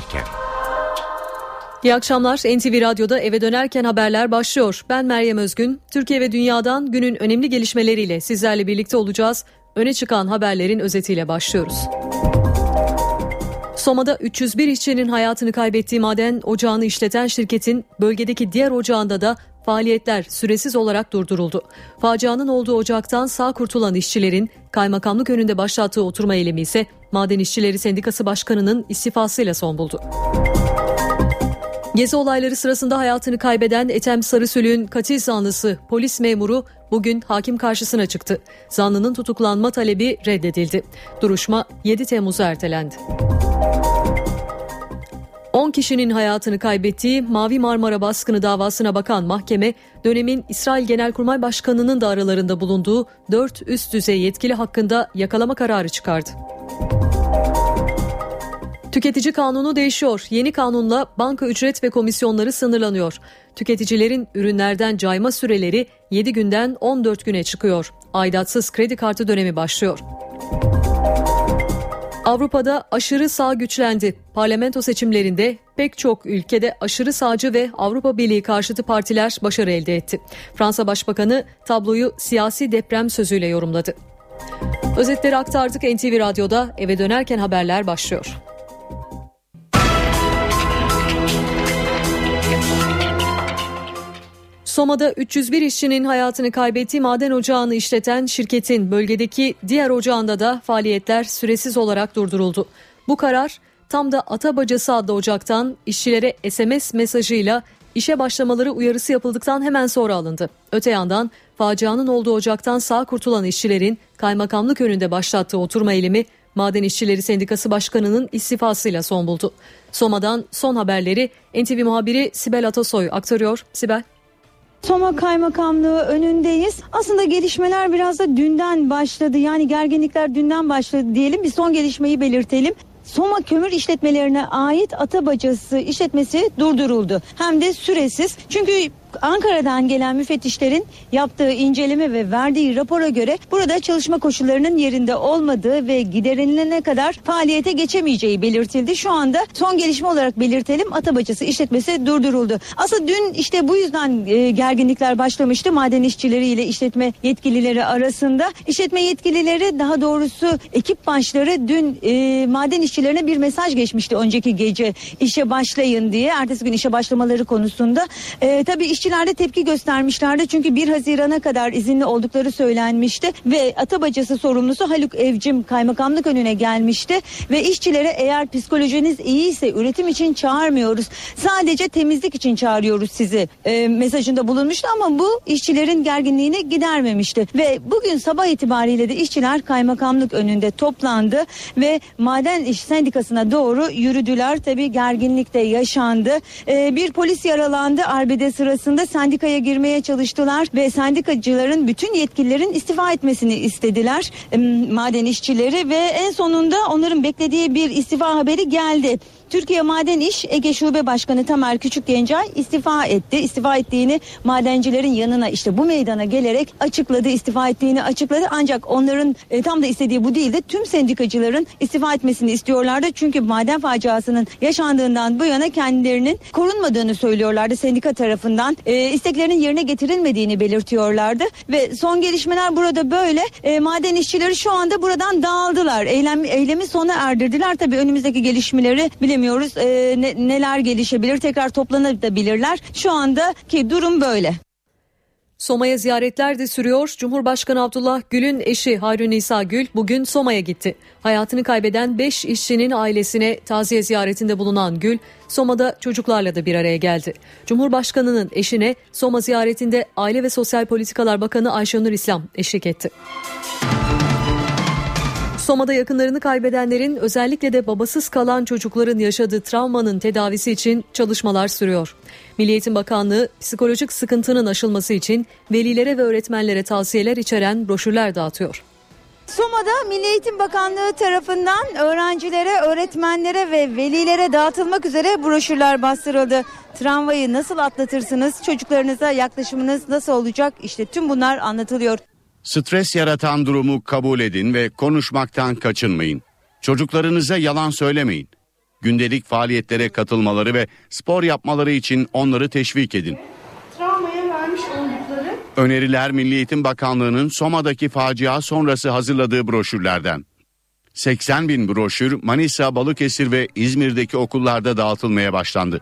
dönerken. İyi akşamlar. NTV Radyo'da eve dönerken haberler başlıyor. Ben Meryem Özgün. Türkiye ve dünyadan günün önemli gelişmeleriyle sizlerle birlikte olacağız. Öne çıkan haberlerin özetiyle başlıyoruz. Soma'da 301 işçinin hayatını kaybettiği maden ocağını işleten şirketin bölgedeki diğer ocağında da faaliyetler süresiz olarak durduruldu. Facianın olduğu ocaktan sağ kurtulan işçilerin kaymakamlık önünde başlattığı oturma eylemi ise Maden İşçileri Sendikası Başkanı'nın istifasıyla son buldu. Gezi olayları sırasında hayatını kaybeden Ethem Sarısülük'ün katil zanlısı polis memuru bugün hakim karşısına çıktı. Zanlının tutuklanma talebi reddedildi. Duruşma 7 Temmuz'a ertelendi. 10 kişinin hayatını kaybettiği Mavi Marmara baskını davasına bakan mahkeme, dönemin İsrail Genelkurmay Başkanı'nın da aralarında bulunduğu 4 üst düzey yetkili hakkında yakalama kararı çıkardı. Tüketici kanunu değişiyor. Yeni kanunla banka ücret ve komisyonları sınırlanıyor. Tüketicilerin ürünlerden cayma süreleri 7 günden 14 güne çıkıyor. Aidatsız kredi kartı dönemi başlıyor. Avrupa'da aşırı sağ güçlendi. Parlamento seçimlerinde pek çok ülkede aşırı sağcı ve Avrupa Birliği karşıtı partiler başarı elde etti. Fransa Başbakanı tabloyu siyasi deprem sözüyle yorumladı. Özetleri aktardık NTV Radyo'da eve dönerken haberler başlıyor. Soma'da 301 işçinin hayatını kaybettiği maden ocağını işleten şirketin bölgedeki diğer ocağında da faaliyetler süresiz olarak durduruldu. Bu karar tam da Atabacası adlı ocaktan işçilere SMS mesajıyla işe başlamaları uyarısı yapıldıktan hemen sonra alındı. Öte yandan facianın olduğu ocaktan sağ kurtulan işçilerin kaymakamlık önünde başlattığı oturma eylemi Maden İşçileri Sendikası Başkanı'nın istifasıyla son buldu. Soma'dan son haberleri NTV muhabiri Sibel Atasoy aktarıyor. Sibel. Soma Kaymakamlığı önündeyiz. Aslında gelişmeler biraz da dünden başladı. Yani gerginlikler dünden başladı diyelim. Bir son gelişmeyi belirtelim. Soma kömür işletmelerine ait Atabacası işletmesi durduruldu. Hem de süresiz. Çünkü Ankara'dan gelen müfettişlerin yaptığı inceleme ve verdiği rapora göre burada çalışma koşullarının yerinde olmadığı ve giderilene kadar faaliyete geçemeyeceği belirtildi. Şu anda son gelişme olarak belirtelim Atabacası işletmesi durduruldu. Aslında dün işte bu yüzden e, gerginlikler başlamıştı maden işçileri ile işletme yetkilileri arasında. İşletme yetkilileri daha doğrusu ekip başları dün e, maden işçilerine bir mesaj geçmişti önceki gece işe başlayın diye. Ertesi gün işe başlamaları konusunda. E, tabii iş İşçiler de tepki göstermişlerdi. Çünkü 1 Haziran'a kadar izinli oldukları söylenmişti. Ve Atabacası sorumlusu Haluk Evcim kaymakamlık önüne gelmişti. Ve işçilere eğer psikolojiniz iyiyse üretim için çağırmıyoruz. Sadece temizlik için çağırıyoruz sizi e, mesajında bulunmuştu. Ama bu işçilerin gerginliğini gidermemişti. Ve bugün sabah itibariyle de işçiler kaymakamlık önünde toplandı. Ve maden iş sendikasına doğru yürüdüler. Tabi gerginlikte yaşandı. E, bir polis yaralandı. Arbede sırasında aslında sendikaya girmeye çalıştılar ve sendikacıların bütün yetkililerin istifa etmesini istediler maden işçileri ve en sonunda onların beklediği bir istifa haberi geldi. Türkiye Maden İş Ege Şube Başkanı Tamer Küçükgencay istifa etti. İstifa ettiğini madencilerin yanına işte bu meydana gelerek açıkladı. istifa ettiğini açıkladı. Ancak onların e, tam da istediği bu değildi. Tüm sendikacıların istifa etmesini istiyorlardı. Çünkü maden faciasının yaşandığından bu yana kendilerinin korunmadığını söylüyorlardı sendika tarafından. E, isteklerinin yerine getirilmediğini belirtiyorlardı ve son gelişmeler burada böyle. E, maden işçileri şu anda buradan dağıldılar. Eylem, eylemi sona erdirdiler. Tabii önümüzdeki gelişmeleri bilemiyoruz bilemiyoruz e, ne, neler gelişebilir tekrar toplanabilirler. Şu andaki durum böyle. Soma'ya ziyaretler de sürüyor. Cumhurbaşkanı Abdullah Gül'ün eşi Harun İsa Gül bugün Soma'ya gitti. Hayatını kaybeden 5 işçinin ailesine taziye ziyaretinde bulunan Gül, Soma'da çocuklarla da bir araya geldi. Cumhurbaşkanının eşine Soma ziyaretinde Aile ve Sosyal Politikalar Bakanı Ayşenur İslam eşlik etti. Soma'da yakınlarını kaybedenlerin özellikle de babasız kalan çocukların yaşadığı travmanın tedavisi için çalışmalar sürüyor. Milli Eğitim Bakanlığı psikolojik sıkıntının aşılması için velilere ve öğretmenlere tavsiyeler içeren broşürler dağıtıyor. Soma'da Milli Eğitim Bakanlığı tarafından öğrencilere, öğretmenlere ve velilere dağıtılmak üzere broşürler bastırıldı. Tramvayı nasıl atlatırsınız, çocuklarınıza yaklaşımınız nasıl olacak? İşte tüm bunlar anlatılıyor. Stres yaratan durumu kabul edin ve konuşmaktan kaçınmayın. Çocuklarınıza yalan söylemeyin. gündelik faaliyetlere katılmaları ve spor yapmaları için onları teşvik edin. Travmaya vermiş oldukları Öneriler Milli Eğitim Bakanlığı'nın Soma'daki facia sonrası hazırladığı broşürlerden. 80 bin broşür Manisa, Balıkesir ve İzmir'deki okullarda dağıtılmaya başlandı.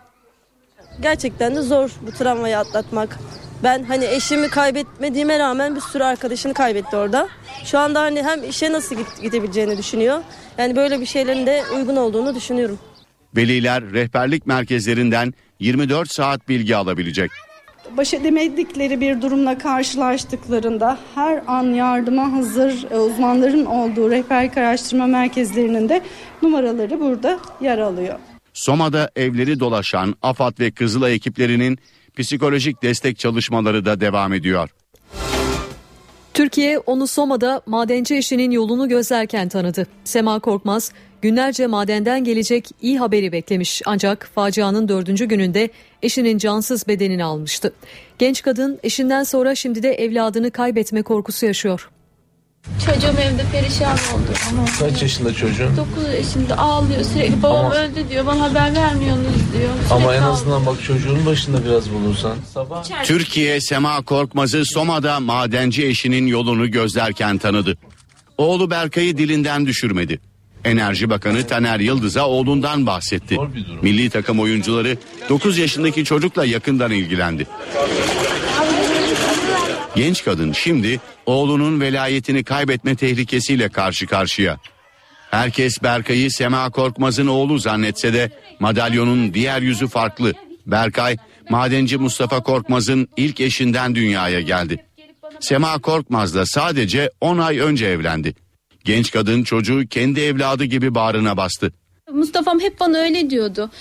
Gerçekten de zor bu travmayı atlatmak. Ben hani eşimi kaybetmediğime rağmen bir sürü arkadaşını kaybetti orada. Şu anda hani hem işe nasıl gidebileceğini düşünüyor. Yani böyle bir şeylerin de uygun olduğunu düşünüyorum. Veliler rehberlik merkezlerinden 24 saat bilgi alabilecek. baş edemedikleri bir durumla karşılaştıklarında her an yardıma hazır e, uzmanların olduğu rehberlik araştırma merkezlerinin de numaraları burada yer alıyor. Soma'da evleri dolaşan AFAD ve Kızılay ekiplerinin psikolojik destek çalışmaları da devam ediyor. Türkiye onu Soma'da madenci eşinin yolunu gözlerken tanıdı. Sema Korkmaz günlerce madenden gelecek iyi haberi beklemiş ancak facianın dördüncü gününde eşinin cansız bedenini almıştı. Genç kadın eşinden sonra şimdi de evladını kaybetme korkusu yaşıyor. Çocuğum evde perişan oldu ama Kaç yaşında çocuğun? 9 yaşında ağlıyor sürekli babam Ama- öldü diyor bana haber vermiyorsunuz diyor. Ama Sürekli en ağlıyor. azından bak çocuğun başında biraz bulursan. Sabah Türkiye Sema Korkmaz'ı Soma'da madenci eşinin yolunu gözlerken tanıdı. Oğlu Berkay'ı dilinden düşürmedi. Enerji Bakanı Taner Yıldız'a oğlundan bahsetti. Milli takım oyuncuları 9 yaşındaki çocukla yakından ilgilendi. Genç kadın şimdi oğlunun velayetini kaybetme tehlikesiyle karşı karşıya. Herkes Berkay'ı Sema Korkmaz'ın oğlu zannetse de madalyonun diğer yüzü farklı. Berkay, madenci Mustafa Korkmaz'ın ilk eşinden dünyaya geldi. Sema Korkmaz'la sadece 10 ay önce evlendi. Genç kadın çocuğu kendi evladı gibi bağrına bastı. Mustafa'm hep bana öyle diyordu.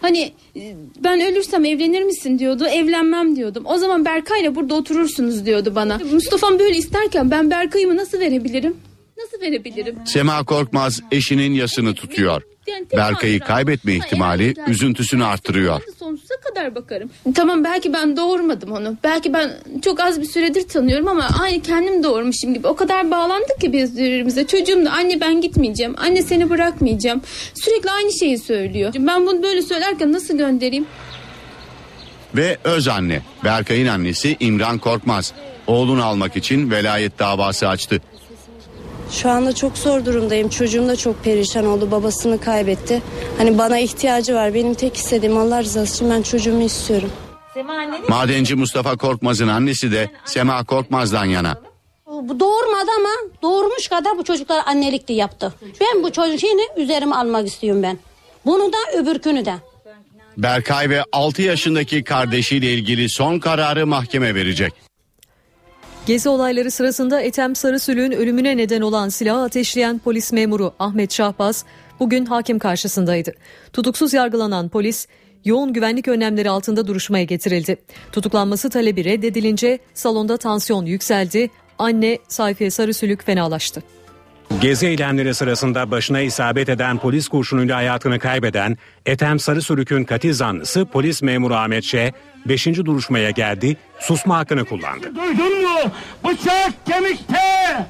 Hani e, ben ölürsem evlenir misin diyordu. Evlenmem diyordum. O zaman Berkay'la burada oturursunuz diyordu bana. Mustafa'm böyle isterken ben Berkay'ımı nasıl verebilirim? Nasıl verebilirim? Sema Korkmaz eşinin yasını tutuyor. Berkay'ı kaybetme ihtimali üzüntüsünü artırıyor. Kadar bakarım. Tamam belki ben doğurmadım onu. Belki ben çok az bir süredir tanıyorum ama aynı kendim doğurmuşum gibi. O kadar bağlandık ki biz birbirimize. Çocuğum da anne ben gitmeyeceğim. Anne seni bırakmayacağım. Sürekli aynı şeyi söylüyor. Ben bunu böyle söylerken nasıl göndereyim? Ve öz anne Berkay'ın annesi İmran Korkmaz oğlunu almak için velayet davası açtı. Şu anda çok zor durumdayım. Çocuğum da çok perişan oldu. Babasını kaybetti. Hani bana ihtiyacı var. Benim tek istediğim Allah rızası için ben çocuğumu istiyorum. Madenci Mustafa Korkmaz'ın annesi de Sema Korkmaz'dan yana. Bu doğurmadı ama doğurmuş kadar bu çocuklar annelik de yaptı. Ben bu çocuğunu üzerime almak istiyorum ben. Bunu da öbürkünü de. Berkay ve 6 yaşındaki kardeşiyle ilgili son kararı mahkeme verecek. Gezi olayları sırasında Ethem Sarısülük'ün ölümüne neden olan silahı ateşleyen polis memuru Ahmet Şahbaz bugün hakim karşısındaydı. Tutuksuz yargılanan polis yoğun güvenlik önlemleri altında duruşmaya getirildi. Tutuklanması talebi reddedilince salonda tansiyon yükseldi. Anne Sayfiye Sarısülük fenalaştı. Gezi eylemleri sırasında başına isabet eden polis kurşunuyla hayatını kaybeden Ethem Sarısülük'ün katil zanlısı polis memuru Ahmet Ş. 5. duruşmaya geldi, susma hakkını kullandı. Duydun mu? Bıçak kemikte.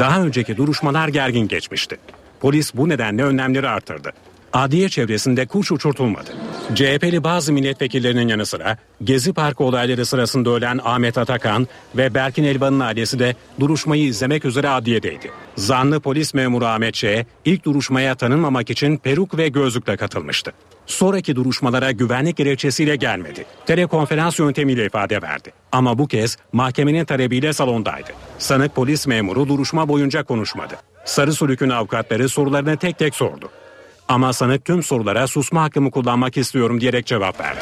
Daha önceki duruşmalar gergin geçmişti. Polis bu nedenle önlemleri artırdı. Adliye çevresinde kuş uçurtulmadı. CHP'li bazı milletvekillerinin yanı sıra Gezi Parkı olayları sırasında ölen Ahmet Atakan ve Berkin Elvan'ın ailesi de duruşmayı izlemek üzere adliyedeydi. Zanlı polis memuru Ahmet Ç. ilk duruşmaya tanınmamak için peruk ve gözlükle katılmıştı. Sonraki duruşmalara güvenlik gerekçesiyle gelmedi. Telekonferans yöntemiyle ifade verdi. Ama bu kez mahkemenin talebiyle salondaydı. Sanık polis memuru duruşma boyunca konuşmadı. Sarı Sülük'ün avukatları sorularını tek tek sordu. Ama sanık tüm sorulara susma hakkımı kullanmak istiyorum diyerek cevap verdi.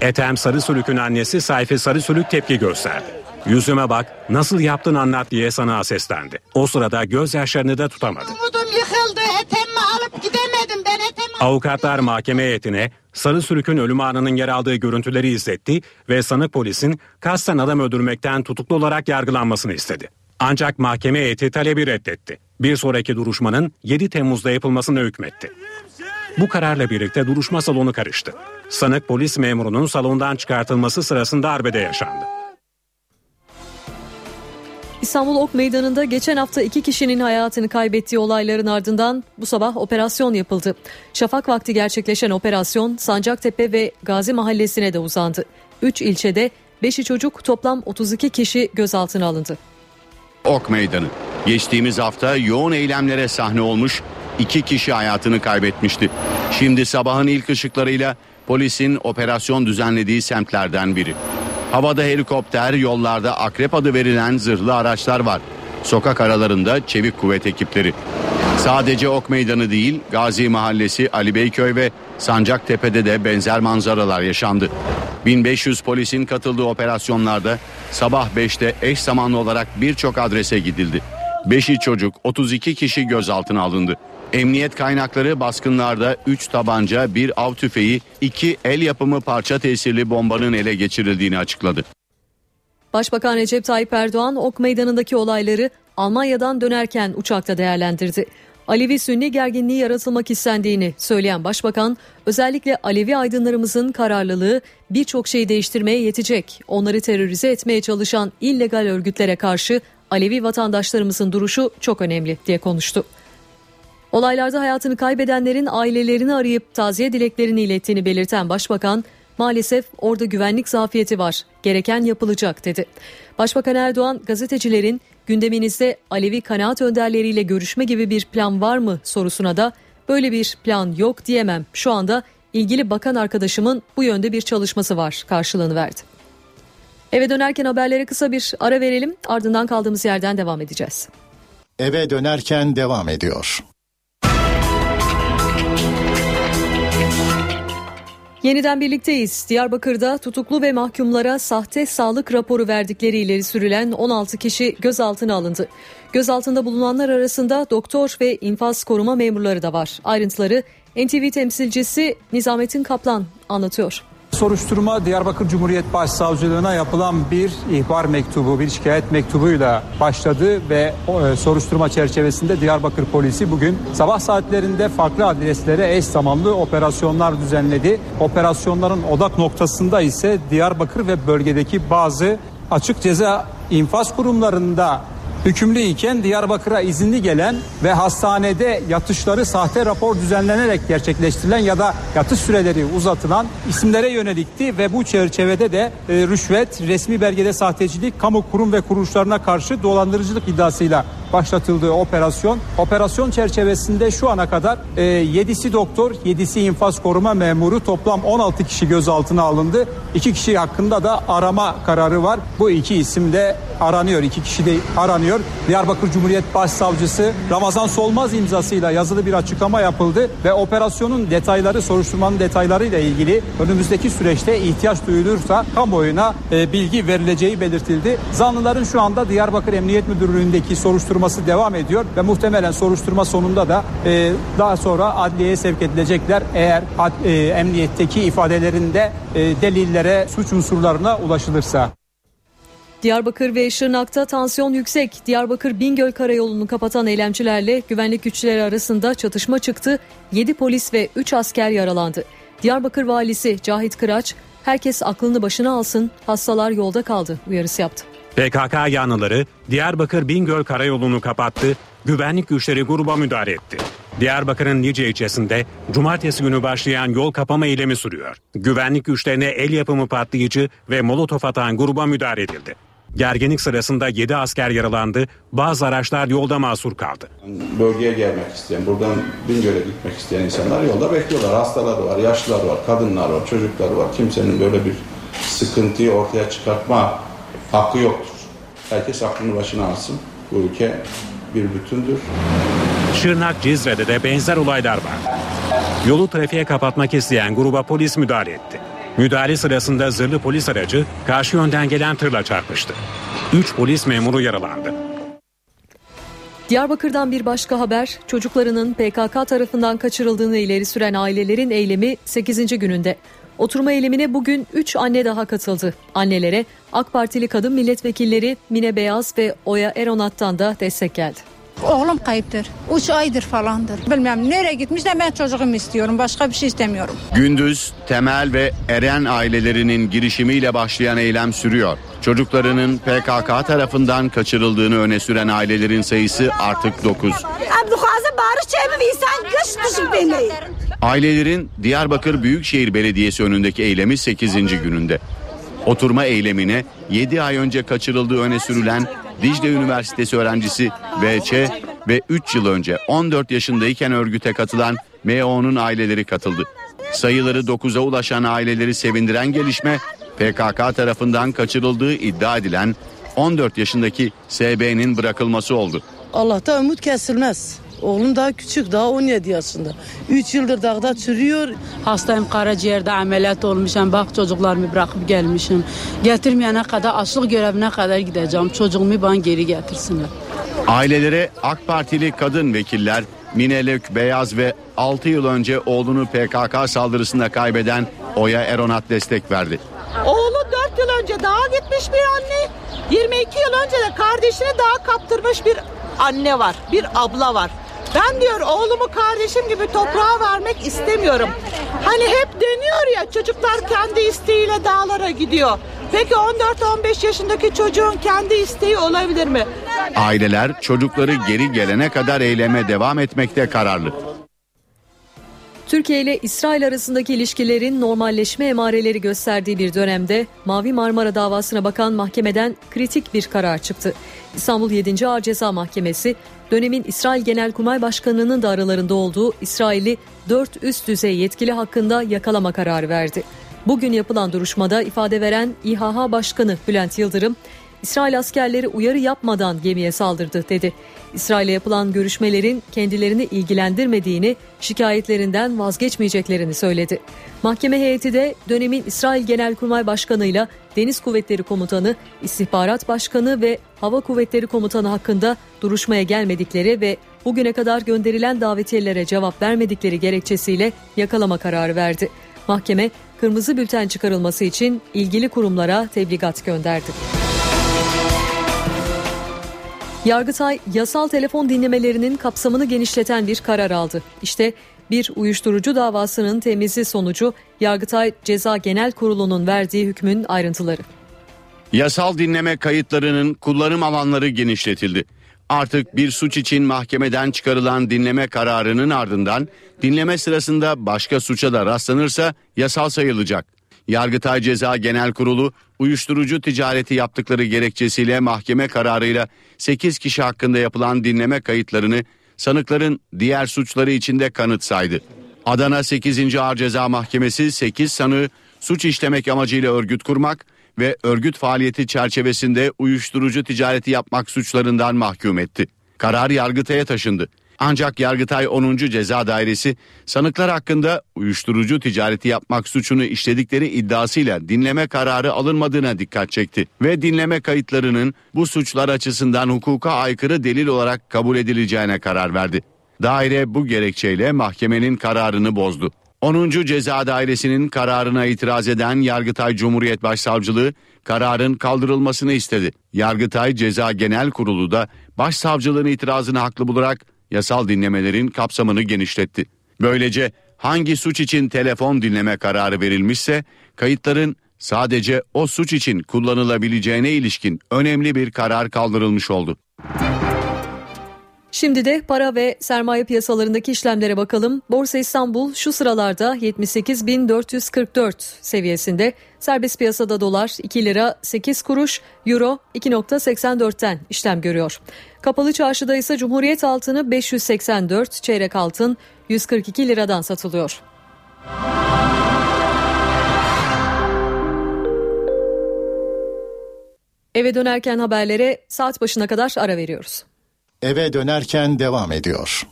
Ethem Sarısülük'ün annesi Sayfi Sarısülük tepki gösterdi. Yüzüme bak, nasıl yaptın anlat diye sana seslendi. O sırada gözyaşlarını da tutamadı. Umudum yıkıldı. Etemi alıp gidemedim. Ben etemi Avukatlar mahkeme heyetine Sarı Sülük'ün ölüm anının yer aldığı görüntüleri izletti ve sanık polisin kasten adam öldürmekten tutuklu olarak yargılanmasını istedi. Ancak mahkeme heyeti talebi reddetti. Bir sonraki duruşmanın 7 Temmuz'da yapılmasını hükmetti. Bu kararla birlikte duruşma salonu karıştı. Sanık polis memurunun salondan çıkartılması sırasında arbede yaşandı. İstanbul Ok Meydanı'nda geçen hafta iki kişinin hayatını kaybettiği olayların ardından bu sabah operasyon yapıldı. Şafak vakti gerçekleşen operasyon Sancaktepe ve Gazi Mahallesi'ne de uzandı. 3 ilçede 5'i çocuk toplam 32 kişi gözaltına alındı. Ok Meydanı. Geçtiğimiz hafta yoğun eylemlere sahne olmuş iki kişi hayatını kaybetmişti. Şimdi sabahın ilk ışıklarıyla polisin operasyon düzenlediği semtlerden biri. Havada helikopter, yollarda akrep adı verilen zırhlı araçlar var. Sokak aralarında çevik kuvvet ekipleri. Sadece Ok Meydanı değil, Gazi Mahallesi, Ali Beyköy ve Sancaktepe'de de benzer manzaralar yaşandı. 1500 polisin katıldığı operasyonlarda sabah 5'te eş zamanlı olarak birçok adrese gidildi. 5'i çocuk, 32 kişi gözaltına alındı. Emniyet kaynakları baskınlarda 3 tabanca, 1 av tüfeği, 2 el yapımı parça tesirli bombanın ele geçirildiğini açıkladı. Başbakan Recep Tayyip Erdoğan Ok Meydanı'ndaki olayları Almanya'dan dönerken uçakta değerlendirdi. Alevi Sünni gerginliği yaratılmak istendiğini söyleyen başbakan özellikle Alevi aydınlarımızın kararlılığı birçok şeyi değiştirmeye yetecek. Onları terörize etmeye çalışan illegal örgütlere karşı Alevi vatandaşlarımızın duruşu çok önemli diye konuştu. Olaylarda hayatını kaybedenlerin ailelerini arayıp taziye dileklerini ilettiğini belirten başbakan maalesef orada güvenlik zafiyeti var gereken yapılacak dedi. Başbakan Erdoğan gazetecilerin gündeminizde Alevi kanaat önderleriyle görüşme gibi bir plan var mı sorusuna da böyle bir plan yok diyemem. Şu anda ilgili bakan arkadaşımın bu yönde bir çalışması var karşılığını verdi. Eve dönerken haberlere kısa bir ara verelim ardından kaldığımız yerden devam edeceğiz. Eve dönerken devam ediyor. Yeniden birlikteyiz. Diyarbakır'da tutuklu ve mahkumlara sahte sağlık raporu verdikleri ileri sürülen 16 kişi gözaltına alındı. Gözaltında bulunanlar arasında doktor ve infaz koruma memurları da var. Ayrıntıları NTV temsilcisi Nizamettin Kaplan anlatıyor. Soruşturma Diyarbakır Cumhuriyet Başsavcılığına yapılan bir ihbar mektubu, bir şikayet mektubuyla başladı ve e, soruşturma çerçevesinde Diyarbakır polisi bugün sabah saatlerinde farklı adreslere eş zamanlı operasyonlar düzenledi. Operasyonların odak noktasında ise Diyarbakır ve bölgedeki bazı açık ceza infaz kurumlarında hükümlü iken Diyarbakır'a izinli gelen ve hastanede yatışları sahte rapor düzenlenerek gerçekleştirilen ya da yatış süreleri uzatılan isimlere yönelikti ve bu çerçevede de e, rüşvet, resmi belgede sahtecilik, kamu kurum ve kuruluşlarına karşı dolandırıcılık iddiasıyla başlatıldığı operasyon. Operasyon çerçevesinde şu ana kadar e, 7'si doktor, 7'si infaz koruma memuru toplam 16 kişi gözaltına alındı. 2 kişi hakkında da arama kararı var. Bu iki isim de aranıyor. 2 kişi de aranıyor. Diyarbakır Cumhuriyet Başsavcısı Ramazan Solmaz imzasıyla yazılı bir açıklama yapıldı ve operasyonun detayları, soruşturmanın detaylarıyla ilgili önümüzdeki süreçte ihtiyaç duyulursa kamuoyuna e, bilgi verileceği belirtildi. Zanlıların şu anda Diyarbakır Emniyet Müdürlüğü'ndeki soruşturması devam ediyor ve muhtemelen soruşturma sonunda da e, daha sonra adliyeye sevk edilecekler eğer ad, e, emniyetteki ifadelerinde e, delillere, suç unsurlarına ulaşılırsa. Diyarbakır ve Şırnak'ta tansiyon yüksek. Diyarbakır Bingöl Karayolu'nu kapatan eylemcilerle güvenlik güçleri arasında çatışma çıktı. 7 polis ve 3 asker yaralandı. Diyarbakır valisi Cahit Kıraç, herkes aklını başına alsın, hastalar yolda kaldı uyarısı yaptı. PKK yanlıları Diyarbakır Bingöl Karayolu'nu kapattı, güvenlik güçleri gruba müdahale etti. Diyarbakır'ın Nice ilçesinde cumartesi günü başlayan yol kapama eylemi sürüyor. Güvenlik güçlerine el yapımı patlayıcı ve molotof atan gruba müdahale edildi. Gerginlik sırasında 7 asker yaralandı, bazı araçlar yolda mahsur kaldı. Bölgeye gelmek isteyen, buradan Bingöl'e gitmek isteyen insanlar yolda bekliyorlar. Hastaları var, yaşlılar var, kadınlar var, çocuklar var. Kimsenin böyle bir sıkıntıyı ortaya çıkartma hakkı yoktur. Herkes aklını başına alsın. Bu ülke bir bütündür. Şırnak Cizre'de de benzer olaylar var. Yolu trafiğe kapatmak isteyen gruba polis müdahale etti. Müdahale sırasında zırhlı polis aracı karşı yönden gelen tırla çarpıştı. 3 polis memuru yaralandı. Diyarbakır'dan bir başka haber çocuklarının PKK tarafından kaçırıldığını ileri süren ailelerin eylemi 8. gününde. Oturma eylemine bugün 3 anne daha katıldı. Annelere AK Partili kadın milletvekilleri Mine Beyaz ve Oya Eronat'tan da destek geldi. Oğlum kayıptır. Üç aydır falandır. Bilmem nereye gitmiş de ben çocuğumu istiyorum. Başka bir şey istemiyorum. Gündüz, Temel ve Eren ailelerinin girişimiyle başlayan eylem sürüyor. Çocuklarının PKK tarafından kaçırıldığını öne süren ailelerin sayısı artık 9. Abdülhazı barış çevi insan kış dışı beni. Ailelerin Diyarbakır Büyükşehir Belediyesi önündeki eylemi 8. gününde. Oturma eylemine 7 ay önce kaçırıldığı öne sürülen Dicle Üniversitesi öğrencisi VÇ ve 3 yıl önce 14 yaşındayken örgüte katılan MO'nun aileleri katıldı. Sayıları 9'a ulaşan aileleri sevindiren gelişme PKK tarafından kaçırıldığı iddia edilen 14 yaşındaki SB'nin bırakılması oldu. Allah'ta umut kesilmez. Oğlum daha küçük daha 17 yaşında. 3 yıldır dağda çürüyor. Hastayım karaciğerde ameliyat olmuşum. Bak çocuklarımı bırakıp gelmişim. Getirmeyene kadar açlık görevine kadar gideceğim. Çocuğumu bana geri getirsinler. Ailelere AK Partili kadın vekiller Minelük Beyaz ve 6 yıl önce oğlunu PKK saldırısında kaybeden Oya Eronat destek verdi. Oğlu 4 yıl önce dağa gitmiş bir anne. 22 yıl önce de kardeşini dağa kaptırmış bir anne var. Bir abla var. Ben diyor oğlumu kardeşim gibi toprağa vermek istemiyorum. Hani hep deniyor ya çocuklar kendi isteğiyle dağlara gidiyor. Peki 14-15 yaşındaki çocuğun kendi isteği olabilir mi? Aileler çocukları geri gelene kadar eyleme devam etmekte kararlı. Türkiye ile İsrail arasındaki ilişkilerin normalleşme emareleri gösterdiği bir dönemde Mavi Marmara davasına bakan mahkemeden kritik bir karar çıktı. İstanbul 7. Ağır Ceza Mahkemesi dönemin İsrail Genelkurmay Başkanı'nın da aralarında olduğu İsrail'i 4 üst düzey yetkili hakkında yakalama kararı verdi. Bugün yapılan duruşmada ifade veren İHH Başkanı Bülent Yıldırım, İsrail askerleri uyarı yapmadan gemiye saldırdı dedi. İsrail'e yapılan görüşmelerin kendilerini ilgilendirmediğini, şikayetlerinden vazgeçmeyeceklerini söyledi. Mahkeme heyeti de dönemin İsrail Genelkurmay Başkanı ile Deniz Kuvvetleri Komutanı, İstihbarat Başkanı ve Hava Kuvvetleri Komutanı hakkında duruşmaya gelmedikleri ve bugüne kadar gönderilen davetiyelere cevap vermedikleri gerekçesiyle yakalama kararı verdi. Mahkeme kırmızı bülten çıkarılması için ilgili kurumlara tebligat gönderdi. Yargıtay yasal telefon dinlemelerinin kapsamını genişleten bir karar aldı. İşte bir uyuşturucu davasının temizi sonucu Yargıtay Ceza Genel Kurulu'nun verdiği hükmün ayrıntıları. Yasal dinleme kayıtlarının kullanım alanları genişletildi. Artık bir suç için mahkemeden çıkarılan dinleme kararının ardından dinleme sırasında başka suça da rastlanırsa yasal sayılacak. Yargıtay Ceza Genel Kurulu uyuşturucu ticareti yaptıkları gerekçesiyle mahkeme kararıyla 8 kişi hakkında yapılan dinleme kayıtlarını sanıkların diğer suçları içinde kanıt saydı. Adana 8. Ağır Ceza Mahkemesi 8 sanığı suç işlemek amacıyla örgüt kurmak ve örgüt faaliyeti çerçevesinde uyuşturucu ticareti yapmak suçlarından mahkum etti. Karar Yargıtay'a taşındı. Ancak Yargıtay 10. Ceza Dairesi sanıklar hakkında uyuşturucu ticareti yapmak suçunu işledikleri iddiasıyla dinleme kararı alınmadığına dikkat çekti ve dinleme kayıtlarının bu suçlar açısından hukuka aykırı delil olarak kabul edileceğine karar verdi. Daire bu gerekçeyle mahkemenin kararını bozdu. 10. Ceza Dairesi'nin kararına itiraz eden Yargıtay Cumhuriyet Başsavcılığı kararın kaldırılmasını istedi. Yargıtay Ceza Genel Kurulu da başsavcılığın itirazını haklı bularak yasal dinlemelerin kapsamını genişletti. Böylece hangi suç için telefon dinleme kararı verilmişse kayıtların sadece o suç için kullanılabileceğine ilişkin önemli bir karar kaldırılmış oldu. Şimdi de para ve sermaye piyasalarındaki işlemlere bakalım. Borsa İstanbul şu sıralarda 78.444 seviyesinde. Serbest piyasada dolar 2 lira 8 kuruş, euro 2.84'ten işlem görüyor. Kapalı çarşıda ise Cumhuriyet altını 584, çeyrek altın 142 liradan satılıyor. Eve dönerken haberlere saat başına kadar ara veriyoruz. Eve dönerken devam ediyor.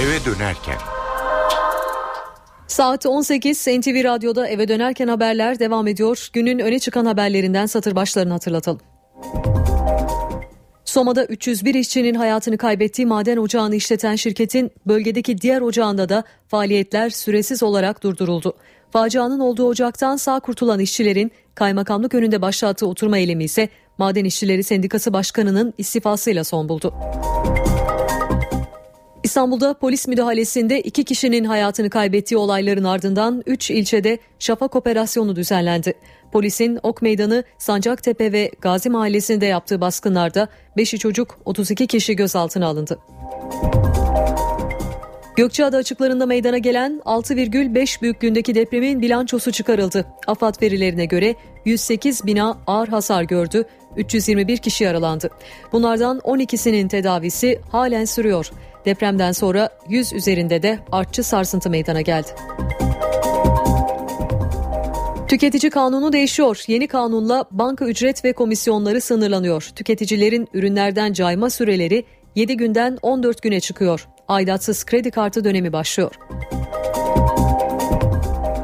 Eve dönerken. Saat 18 NTV Radyo'da eve dönerken haberler devam ediyor. Günün öne çıkan haberlerinden satır başlarını hatırlatalım. Soma'da 301 işçinin hayatını kaybettiği maden ocağını işleten şirketin bölgedeki diğer ocağında da faaliyetler süresiz olarak durduruldu. Facianın olduğu ocaktan sağ kurtulan işçilerin kaymakamlık önünde başlattığı oturma eylemi ise Maden İşçileri Sendikası Başkanı'nın istifasıyla son buldu. İstanbul'da polis müdahalesinde iki kişinin hayatını kaybettiği olayların ardından 3 ilçede şafak operasyonu düzenlendi. Polisin Ok Meydanı, Sancaktepe ve Gazi Mahallesi'nde yaptığı baskınlarda 5'i çocuk 32 kişi gözaltına alındı. Gökçeada açıklarında meydana gelen 6,5 büyüklüğündeki depremin bilançosu çıkarıldı. AFAD verilerine göre 108 bina ağır hasar gördü, 321 kişi yaralandı. Bunlardan 12'sinin tedavisi halen sürüyor. Depremden sonra 100 üzerinde de artçı sarsıntı meydana geldi. Tüketici kanunu değişiyor. Yeni kanunla banka ücret ve komisyonları sınırlanıyor. Tüketicilerin ürünlerden cayma süreleri 7 günden 14 güne çıkıyor. Aidatsız kredi kartı dönemi başlıyor.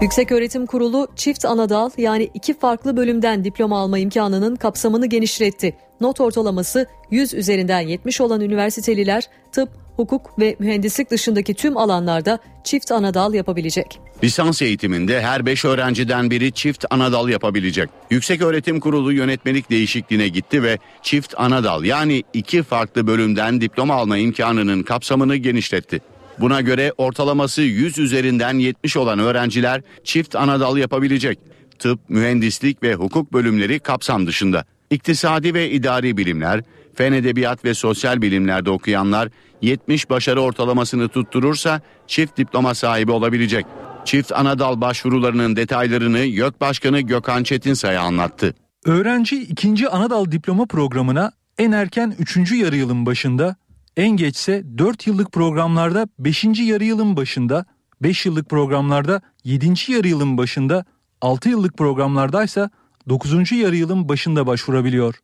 Yükseköğretim Kurulu çift anadal yani iki farklı bölümden diploma alma imkanının kapsamını genişletti. Not ortalaması 100 üzerinden 70 olan üniversiteliler tıp, hukuk ve mühendislik dışındaki tüm alanlarda çift anadal yapabilecek. Lisans eğitiminde her 5 öğrenciden biri çift anadal yapabilecek. Yüksek Öğretim Kurulu yönetmelik değişikliğine gitti ve çift anadal yani iki farklı bölümden diploma alma imkanının kapsamını genişletti. Buna göre ortalaması 100 üzerinden 70 olan öğrenciler çift anadal yapabilecek. Tıp, mühendislik ve hukuk bölümleri kapsam dışında. İktisadi ve idari bilimler, fen edebiyat ve sosyal bilimlerde okuyanlar 70 başarı ortalamasını tutturursa çift diploma sahibi olabilecek. Çift anadal başvurularının detaylarını YÖK Başkanı Gökhan Çetinsay'a anlattı. Öğrenci ikinci anadal diploma programına en erken 3. yarı yılın başında, en geçse 4 yıllık programlarda 5. yarı yılın başında, 5 yıllık programlarda 7. yarı yılın başında, 6 yıllık programlardaysa 9. yarı yılın başında başvurabiliyor.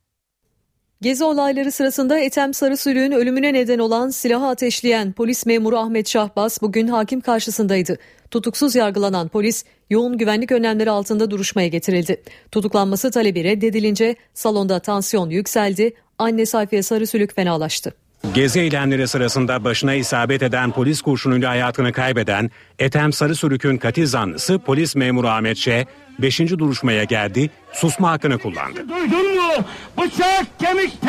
Gezi olayları sırasında Ethem Sarısülük'ün ölümüne neden olan silahı ateşleyen polis memuru Ahmet Şahbaz bugün hakim karşısındaydı. Tutuksuz yargılanan polis yoğun güvenlik önlemleri altında duruşmaya getirildi. Tutuklanması talebi reddedilince salonda tansiyon yükseldi, anne Sayfiye Sarısülük fenalaştı. Gezi eylemleri sırasında başına isabet eden polis kurşunuyla hayatını kaybeden Ethem Sarısülük'ün katil zanlısı polis memuru Ahmet Ş. 5. duruşmaya geldi, susma hakkını kullandı. Duydun mu? Bıçak kemikte.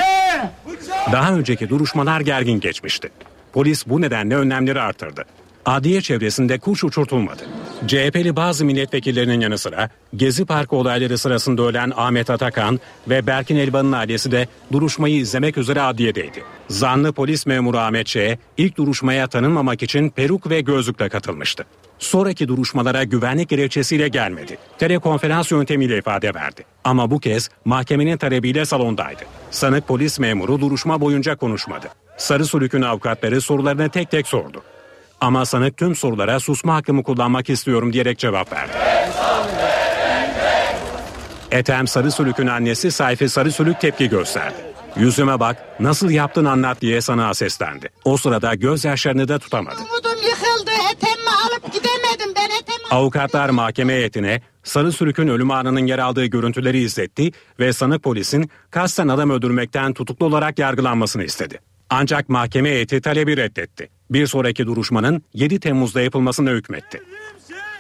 Daha önceki duruşmalar gergin geçmişti. Polis bu nedenle önlemleri artırdı. Adliye çevresinde kuş uçurtulmadı. CHP'li bazı milletvekillerinin yanı sıra Gezi Parkı olayları sırasında ölen Ahmet Atakan ve Berkin Elvan'ın ailesi de duruşmayı izlemek üzere adliyedeydi. Zanlı polis memuru Ahmet Ç. ilk duruşmaya tanınmamak için peruk ve gözlükle katılmıştı. Sonraki duruşmalara güvenlik gerekçesiyle gelmedi. Telekonferans yöntemiyle ifade verdi. Ama bu kez mahkemenin talebiyle salondaydı. Sanık polis memuru duruşma boyunca konuşmadı. Sarı Sulük'ün avukatları sorularını tek tek sordu. Ama sanık tüm sorulara susma hakkımı kullanmak istiyorum diyerek cevap verdi. Ethem Sarısülük'ün annesi Sayfi Sarısülük tepki gösterdi. Yüzüme bak, nasıl yaptın anlat diye sana seslendi. O sırada gözyaşlarını da tutamadı. Umudum yıkıldı. Etemi alıp gidemedim. Ben etemi Avukatlar mahkeme heyetine Sarısülük'ün ölüm anının yer aldığı görüntüleri izletti ve sanık polisin kasten adam öldürmekten tutuklu olarak yargılanmasını istedi. Ancak mahkeme heyeti talebi reddetti. Bir sonraki duruşmanın 7 Temmuz'da yapılmasına hükmetti.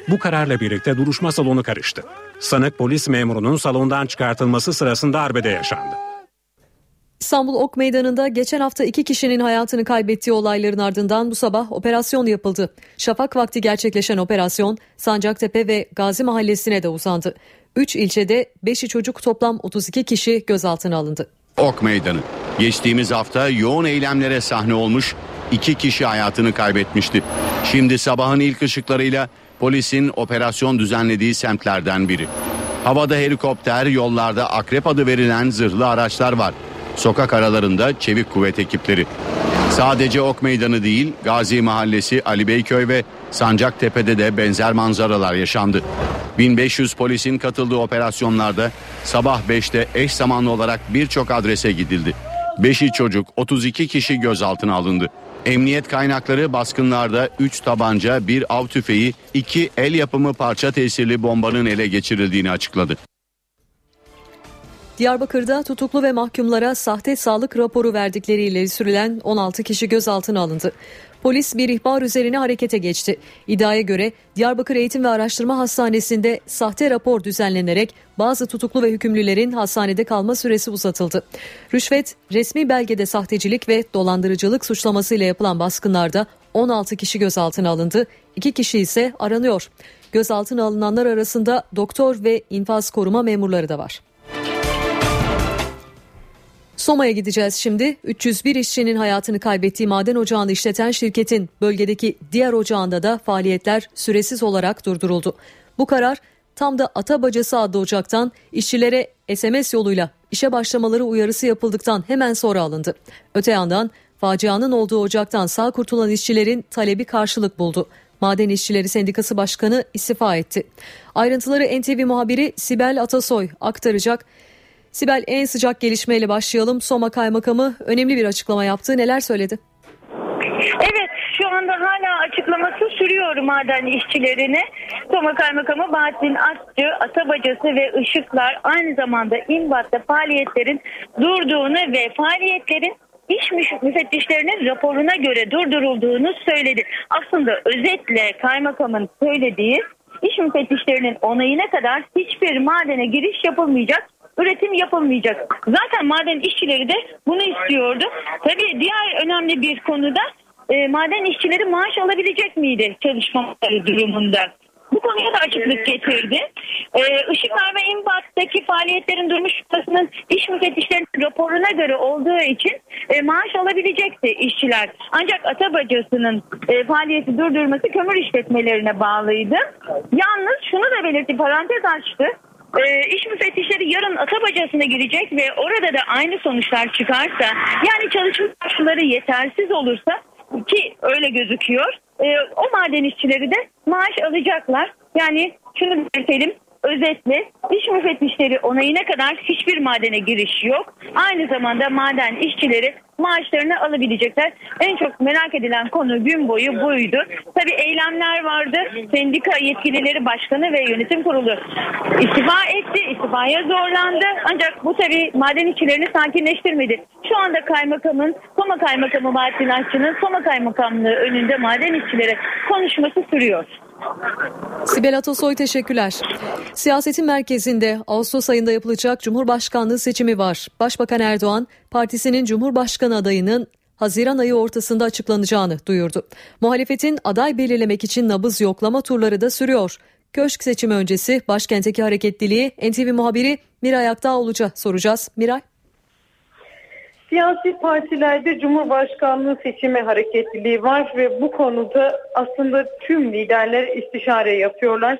Bu kararla birlikte duruşma salonu karıştı. Sanık polis memurunun salondan çıkartılması sırasında arbede yaşandı. İstanbul Ok Meydanı'nda geçen hafta iki kişinin hayatını kaybettiği olayların ardından bu sabah operasyon yapıldı. Şafak vakti gerçekleşen operasyon Sancaktepe ve Gazi Mahallesi'ne de uzandı. 3 ilçede 5'i çocuk toplam 32 kişi gözaltına alındı. Ok Meydanı. Geçtiğimiz hafta yoğun eylemlere sahne olmuş, iki kişi hayatını kaybetmişti. Şimdi sabahın ilk ışıklarıyla polisin operasyon düzenlediği semtlerden biri. Havada helikopter, yollarda akrep adı verilen zırhlı araçlar var. Sokak aralarında çevik kuvvet ekipleri. Sadece Ok Meydanı değil, Gazi Mahallesi, Ali Beyköy ve Sancaktepe'de de benzer manzaralar yaşandı. 1500 polisin katıldığı operasyonlarda sabah 5'te eş zamanlı olarak birçok adrese gidildi. 5'i çocuk, 32 kişi gözaltına alındı. Emniyet kaynakları baskınlarda 3 tabanca, 1 av tüfeği, 2 el yapımı parça tesirli bombanın ele geçirildiğini açıkladı. Diyarbakır'da tutuklu ve mahkumlara sahte sağlık raporu verdikleri ileri sürülen 16 kişi gözaltına alındı. Polis bir ihbar üzerine harekete geçti. İddiaya göre Diyarbakır Eğitim ve Araştırma Hastanesi'nde sahte rapor düzenlenerek bazı tutuklu ve hükümlülerin hastanede kalma süresi uzatıldı. Rüşvet, resmi belgede sahtecilik ve dolandırıcılık suçlamasıyla yapılan baskınlarda 16 kişi gözaltına alındı, 2 kişi ise aranıyor. Gözaltına alınanlar arasında doktor ve infaz koruma memurları da var. Soma'ya gideceğiz şimdi. 301 işçinin hayatını kaybettiği maden ocağını işleten şirketin bölgedeki diğer ocağında da faaliyetler süresiz olarak durduruldu. Bu karar tam da Atabacası adlı ocaktan işçilere SMS yoluyla işe başlamaları uyarısı yapıldıktan hemen sonra alındı. Öte yandan facianın olduğu ocaktan sağ kurtulan işçilerin talebi karşılık buldu. Maden İşçileri Sendikası Başkanı istifa etti. Ayrıntıları NTV muhabiri Sibel Atasoy aktaracak. Sibel en sıcak gelişmeyle başlayalım. Soma Kaymakamı önemli bir açıklama yaptı. Neler söyledi? Evet şu anda hala açıklaması sürüyor maden işçilerine. Soma Kaymakamı Bahattin Asçı, Atabacası ve Işıklar aynı zamanda İmbat'ta faaliyetlerin durduğunu ve faaliyetlerin iş müfettişlerinin raporuna göre durdurulduğunu söyledi. Aslında özetle kaymakamın söylediği iş müfettişlerinin onayına kadar hiçbir madene giriş yapılmayacak üretim yapılmayacak. Zaten maden işçileri de bunu istiyordu. Tabii diğer önemli bir konuda e, maden işçileri maaş alabilecek miydi çalışmaları durumunda? Bu konuya da açıklık getirdi. Ee, Işıklar ve İmbat'taki faaliyetlerin durmuş noktasının iş müfettişlerinin raporuna göre olduğu için e, maaş alabilecekti işçiler. Ancak Atabacası'nın e, faaliyeti durdurması kömür işletmelerine bağlıydı. Yalnız şunu da belirtti, parantez açtı. E, iş müfettişleri yarın Atabacası'na girecek ve orada da aynı sonuçlar çıkarsa yani çalışma şartları yetersiz olursa ki öyle gözüküyor e, o maden işçileri de maaş alacaklar. Yani şunu belirtelim özetle iş müfettişleri onayına kadar hiçbir madene giriş yok. Aynı zamanda maden işçileri maaşlarını alabilecekler. En çok merak edilen konu gün boyu buydu. Tabii eylemler vardı. Sendika yetkilileri başkanı ve yönetim kurulu istifa etti. İstifaya zorlandı. Ancak bu tabii maden işçilerini sakinleştirmedi. Şu anda kaymakamın, Soma Kaymakamı Bahattin Aşçı'nın Soma Kaymakamlığı önünde maden işçileri konuşması sürüyor. Sibel Atasoy teşekkürler. Siyasetin merkezinde Ağustos ayında yapılacak Cumhurbaşkanlığı seçimi var. Başbakan Erdoğan partisinin Cumhurbaşkanı adayının Haziran ayı ortasında açıklanacağını duyurdu. Muhalefetin aday belirlemek için nabız yoklama turları da sürüyor. Köşk seçimi öncesi başkentteki hareketliliği NTV muhabiri Miray Akdağoluca soracağız. Miray. Siyasi partilerde Cumhurbaşkanlığı seçimi hareketliliği var ve bu konuda aslında tüm liderler istişare yapıyorlar.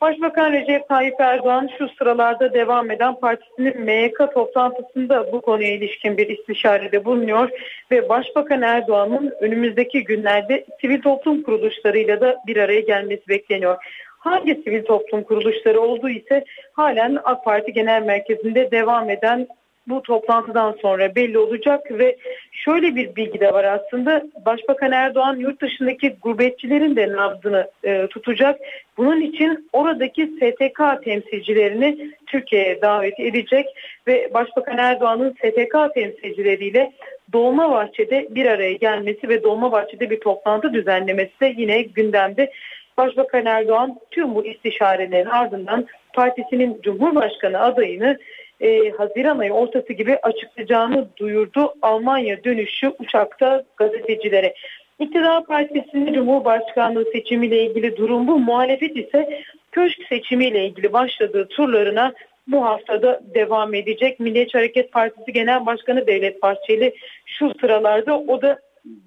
Başbakan Recep Tayyip Erdoğan şu sıralarda devam eden partisinin MYK toplantısında bu konuya ilişkin bir istişarede bulunuyor ve Başbakan Erdoğan'ın önümüzdeki günlerde sivil toplum kuruluşlarıyla da bir araya gelmesi bekleniyor. Hangi sivil toplum kuruluşları olduğu ise halen AK Parti Genel Merkezi'nde devam eden bu toplantıdan sonra belli olacak ve şöyle bir bilgi de var aslında Başbakan Erdoğan yurt dışındaki gurbetçilerin de nabzını e, tutacak. Bunun için oradaki STK temsilcilerini Türkiye'ye davet edecek ve Başbakan Erdoğan'ın STK temsilcileriyle Dolmabahçe'de bir araya gelmesi ve Dolmabahçe'de bir toplantı düzenlemesi de yine gündemde. Başbakan Erdoğan tüm bu istişarelerin ardından partisinin Cumhurbaşkanı adayını e, Haziran ayı ortası gibi açıklayacağını duyurdu Almanya dönüşü uçakta gazetecilere. İktidar Partisi'nin Cumhurbaşkanlığı seçimiyle ilgili durum bu. Muhalefet ise köşk seçimiyle ilgili başladığı turlarına bu haftada devam edecek. Milliyetçi Hareket Partisi Genel Başkanı Devlet Bahçeli şu sıralarda o da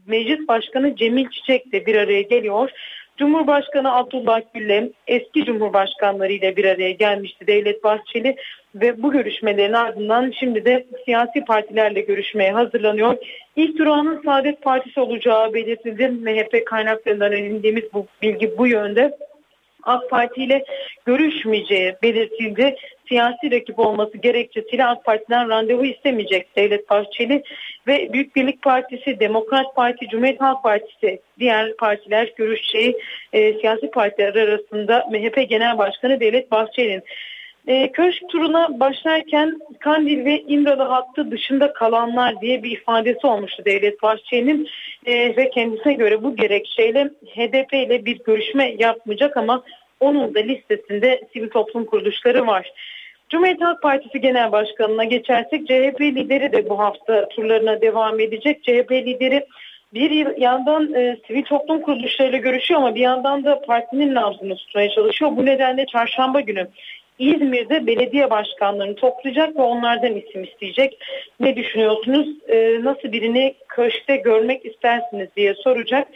Meclis Başkanı Cemil Çiçek de bir araya geliyor. Cumhurbaşkanı Abdullah Gül'le eski cumhurbaşkanları ile bir araya gelmişti Devlet Bahçeli ve bu görüşmelerin ardından şimdi de siyasi partilerle görüşmeye hazırlanıyor. İlk durağının Saadet Partisi olacağı belirtildi. MHP kaynaklarından edindiğimiz bu bilgi bu yönde. AK Parti ile görüşmeyeceği belirtildi. Siyasi rakip olması gerekçesiyle AK Parti'den randevu istemeyecek Devlet Bahçeli ve Büyük Birlik Partisi, Demokrat Parti, Cumhuriyet Halk Partisi diğer partiler görüşeceği e, siyasi partiler arasında MHP Genel Başkanı Devlet Bahçeli'nin E, köşk turuna başlarken Kandil ve İmralı hattı dışında kalanlar diye bir ifadesi olmuştu Devlet Bahçeli'nin E, ve kendisine göre bu gerekçeyle HDP ile bir görüşme yapmayacak ama onun da listesinde sivil toplum kuruluşları var. Cumhuriyet Halk Partisi Genel Başkanı'na geçersek CHP lideri de bu hafta turlarına devam edecek. CHP lideri bir yandan e, sivil toplum kuruluşlarıyla görüşüyor ama bir yandan da partinin nabzını tutmaya çalışıyor. Bu nedenle çarşamba günü İzmir'de belediye başkanlarını toplayacak ve onlardan isim isteyecek. Ne düşünüyorsunuz? E, nasıl birini köşkte görmek istersiniz diye soracak.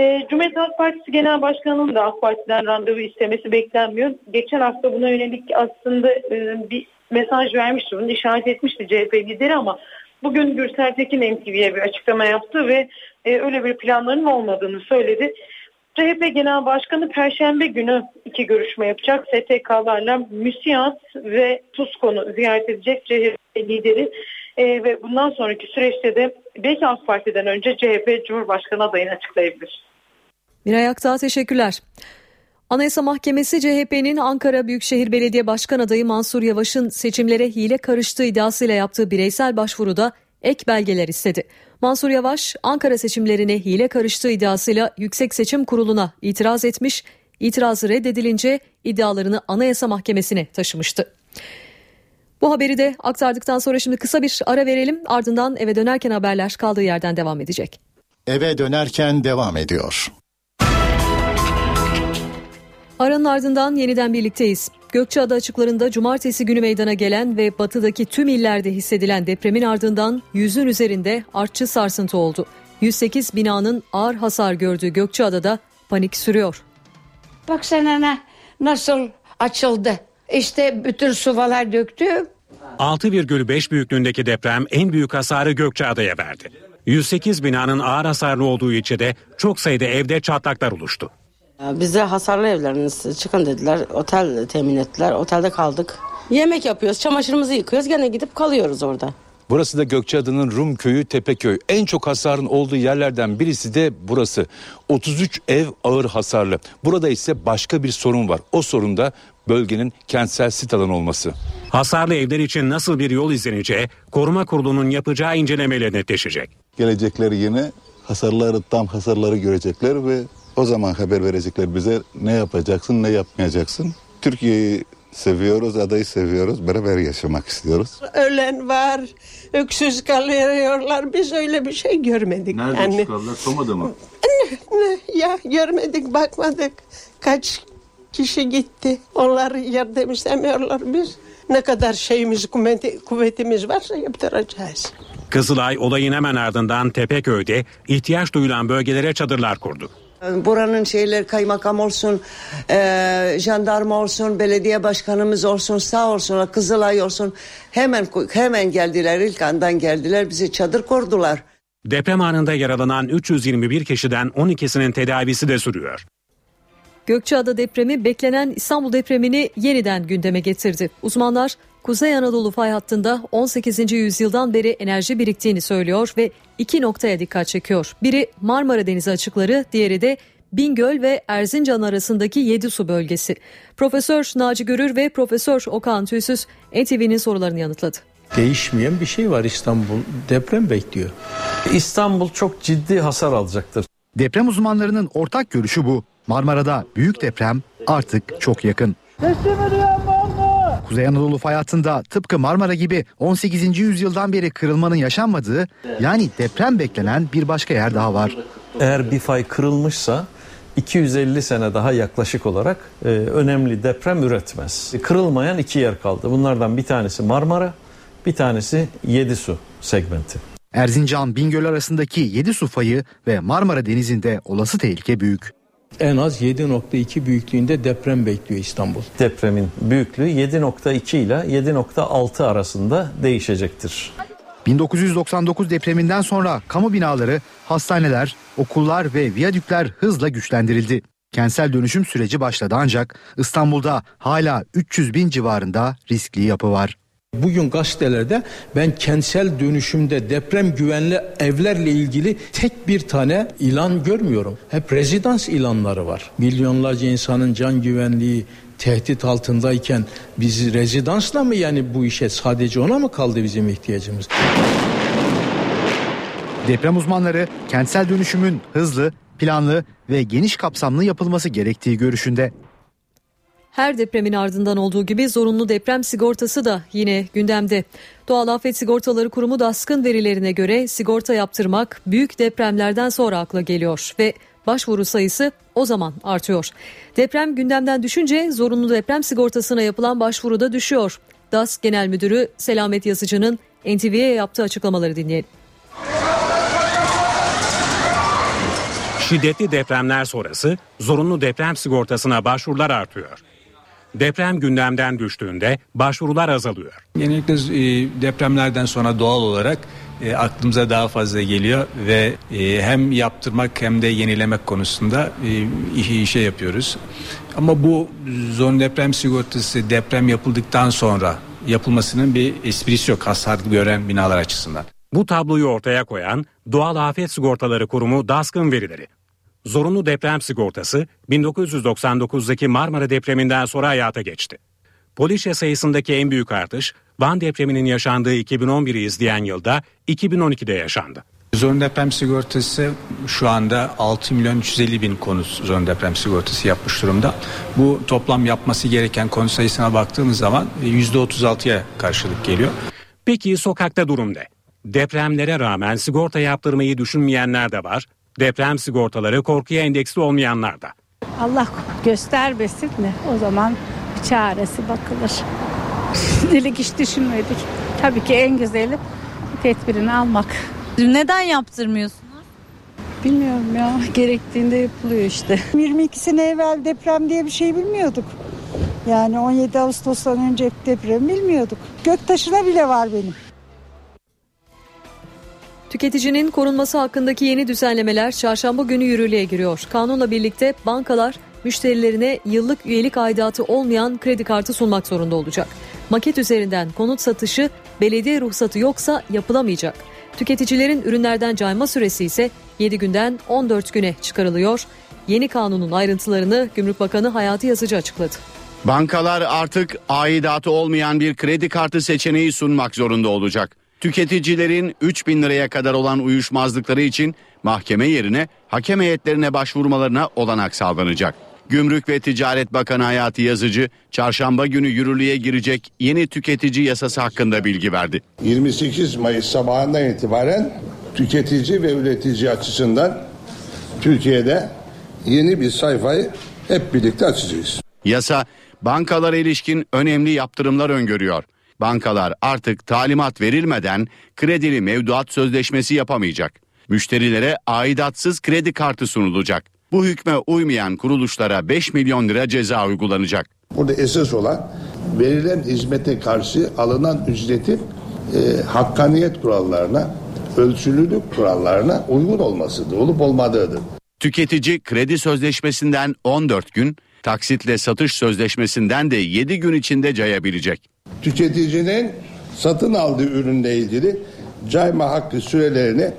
E, Cumhuriyet Halk Partisi Genel Başkanı'nın da AK Parti'den randevu istemesi beklenmiyor. Geçen hafta buna yönelik aslında e, bir mesaj vermişti, bunu işaret etmişti CHP lideri ama bugün Gürsel Tekin NTV'ye bir açıklama yaptı ve e, öyle bir planların olmadığını söyledi. CHP Genel Başkanı Perşembe günü iki görüşme yapacak. STK'larla MÜSİAD ve TUSKON'u ziyaret edecek CHP lideri. E, ve bundan sonraki süreçte de belki AK Parti'den önce CHP Cumhurbaşkanı adayını açıklayabilir. Miray Aktağ teşekkürler. Anayasa Mahkemesi CHP'nin Ankara Büyükşehir Belediye Başkan adayı Mansur Yavaş'ın seçimlere hile karıştığı iddiasıyla yaptığı bireysel başvuruda ek belgeler istedi. Mansur Yavaş Ankara seçimlerine hile karıştığı iddiasıyla Yüksek Seçim Kurulu'na itiraz etmiş, itirazı reddedilince iddialarını Anayasa Mahkemesi'ne taşımıştı. Bu haberi de aktardıktan sonra şimdi kısa bir ara verelim ardından eve dönerken haberler kaldığı yerden devam edecek. Eve dönerken devam ediyor. Aranın ardından yeniden birlikteyiz. Gökçeada açıklarında cumartesi günü meydana gelen ve batıdaki tüm illerde hissedilen depremin ardından yüzün üzerinde artçı sarsıntı oldu. 108 binanın ağır hasar gördüğü Gökçeada'da panik sürüyor. Baksana ne, nasıl açıldı. İşte bütün suvalar döktü. 6,5 büyüklüğündeki deprem en büyük hasarı Gökçeada'ya verdi. 108 binanın ağır hasarlı olduğu ilçede çok sayıda evde çatlaklar oluştu. Bize hasarlı evleriniz çıkın dediler. Otel temin ettiler. Otelde kaldık. Yemek yapıyoruz, çamaşırımızı yıkıyoruz. Gene gidip kalıyoruz orada. Burası da Gökçeada'nın Rum köyü Tepeköy. En çok hasarın olduğu yerlerden birisi de burası. 33 ev ağır hasarlı. Burada ise başka bir sorun var. O sorun da bölgenin kentsel sit alanı olması. Hasarlı evler için nasıl bir yol izleneceği koruma kurulunun yapacağı incelemeyle netleşecek. Gelecekleri yine hasarları tam hasarları görecekler ve o zaman haber verecekler bize ne yapacaksın ne yapmayacaksın. Türkiye'yi seviyoruz, adayı seviyoruz, beraber yaşamak istiyoruz. Ölen var, öksüz kalıyorlar. Biz öyle bir şey görmedik. yani. çıkardılar? Soma'da mı? Ne, ya görmedik, bakmadık. Kaç kişi gitti. Onlar yardım istemiyorlar biz. Ne kadar şeyimiz, kuvveti- kuvvetimiz varsa yaptıracağız. Kızılay olayın hemen ardından Tepeköy'de ihtiyaç duyulan bölgelere çadırlar kurdu. Buranın şeyler kaymakam olsun, e, jandarma olsun, belediye başkanımız olsun, sağ olsun, Kızılay olsun. Hemen hemen geldiler, ilk andan geldiler, bize çadır kurdular. Deprem anında yaralanan 321 kişiden 12'sinin tedavisi de sürüyor. Gökçeada depremi beklenen İstanbul depremini yeniden gündeme getirdi. Uzmanlar Kuzey Anadolu fay hattında 18. yüzyıldan beri enerji biriktiğini söylüyor ve iki noktaya dikkat çekiyor. Biri Marmara Denizi açıkları, diğeri de Bingöl ve Erzincan arasındaki Yedisu bölgesi. Profesör Naci Görür ve Profesör Okan Tüysüz NTV'nin sorularını yanıtladı. Değişmeyen bir şey var İstanbul. Deprem bekliyor. İstanbul çok ciddi hasar alacaktır. Deprem uzmanlarının ortak görüşü bu. Marmara'da büyük deprem artık çok yakın. Kuzey Anadolu fay hattında tıpkı Marmara gibi 18. yüzyıldan beri kırılmanın yaşanmadığı yani deprem beklenen bir başka yer daha var. Eğer bir fay kırılmışsa 250 sene daha yaklaşık olarak e, önemli deprem üretmez. Kırılmayan iki yer kaldı. Bunlardan bir tanesi Marmara, bir tanesi Yedisu segmenti. Erzincan Bingöl arasındaki 7 su fayı ve Marmara Denizi'nde olası tehlike büyük. En az 7.2 büyüklüğünde deprem bekliyor İstanbul. Depremin büyüklüğü 7.2 ile 7.6 arasında değişecektir. 1999 depreminden sonra kamu binaları, hastaneler, okullar ve viyadükler hızla güçlendirildi. Kentsel dönüşüm süreci başladı ancak İstanbul'da hala 300 bin civarında riskli yapı var. Bugün gazetelerde ben kentsel dönüşümde deprem güvenli evlerle ilgili tek bir tane ilan görmüyorum. Hep rezidans ilanları var. Milyonlarca insanın can güvenliği tehdit altındayken biz rezidansla mı yani bu işe sadece ona mı kaldı bizim ihtiyacımız? Deprem uzmanları kentsel dönüşümün hızlı, planlı ve geniş kapsamlı yapılması gerektiği görüşünde. Her depremin ardından olduğu gibi zorunlu deprem sigortası da yine gündemde. Doğal Afet Sigortaları Kurumu DASK'ın verilerine göre sigorta yaptırmak büyük depremlerden sonra akla geliyor ve başvuru sayısı o zaman artıyor. Deprem gündemden düşünce zorunlu deprem sigortasına yapılan başvuru da düşüyor. DASK Genel Müdürü Selamet Yazıcı'nın NTV'ye yaptığı açıklamaları dinleyelim. Şiddetli depremler sonrası zorunlu deprem sigortasına başvurular artıyor. Deprem gündemden düştüğünde başvurular azalıyor. Genellikle e, depremlerden sonra doğal olarak e, aklımıza daha fazla geliyor ve e, hem yaptırmak hem de yenilemek konusunda e, şey yapıyoruz. Ama bu zon deprem sigortası deprem yapıldıktan sonra yapılmasının bir esprisi yok hasar gören binalar açısından. Bu tabloyu ortaya koyan Doğal Afet Sigortaları Kurumu DASK'ın verileri. Zorunlu deprem sigortası 1999'daki Marmara depreminden sonra hayata geçti. Polişe sayısındaki en büyük artış Van depreminin yaşandığı 2011'i izleyen yılda 2012'de yaşandı. Zorunlu deprem sigortası şu anda 6 milyon 350 bin konu zorunlu deprem sigortası yapmış durumda. Bu toplam yapması gereken konu sayısına baktığımız zaman %36'ya karşılık geliyor. Peki sokakta durum ne? Depremlere rağmen sigorta yaptırmayı düşünmeyenler de var. Deprem sigortaları korkuya endeksli olmayanlar da. Allah göstermesin de o zaman bir çaresi bakılır. Şimdilik hiç düşünmedik. Tabii ki en güzeli tedbirini almak. Neden yaptırmıyorsunuz? Bilmiyorum ya. Gerektiğinde yapılıyor işte. 22 sene evvel deprem diye bir şey bilmiyorduk. Yani 17 Ağustos'tan önce deprem bilmiyorduk. Göktaşına bile var benim. Tüketicinin korunması hakkındaki yeni düzenlemeler çarşamba günü yürürlüğe giriyor. Kanunla birlikte bankalar müşterilerine yıllık üyelik aidatı olmayan kredi kartı sunmak zorunda olacak. Maket üzerinden konut satışı belediye ruhsatı yoksa yapılamayacak. Tüketicilerin ürünlerden cayma süresi ise 7 günden 14 güne çıkarılıyor. Yeni kanunun ayrıntılarını Gümrük Bakanı Hayati Yazıcı açıkladı. Bankalar artık aidatı olmayan bir kredi kartı seçeneği sunmak zorunda olacak. Tüketicilerin 3 bin liraya kadar olan uyuşmazlıkları için mahkeme yerine hakem heyetlerine başvurmalarına olanak sağlanacak. Gümrük ve Ticaret Bakanı Hayati Yazıcı çarşamba günü yürürlüğe girecek yeni tüketici yasası hakkında bilgi verdi. 28 Mayıs sabahından itibaren tüketici ve üretici açısından Türkiye'de yeni bir sayfayı hep birlikte açacağız. Yasa bankalara ilişkin önemli yaptırımlar öngörüyor. Bankalar artık talimat verilmeden kredili mevduat sözleşmesi yapamayacak. Müşterilere aidatsız kredi kartı sunulacak. Bu hükme uymayan kuruluşlara 5 milyon lira ceza uygulanacak. Burada esas olan verilen hizmete karşı alınan ücretin e, hakkaniyet kurallarına, ölçülülük kurallarına uygun olmasıdır, olup olmadığıdır. Tüketici kredi sözleşmesinden 14 gün, taksitle satış sözleşmesinden de 7 gün içinde cayabilecek. Tüketicinin satın aldığı ürünle ilgili cayma hakkı sürelerini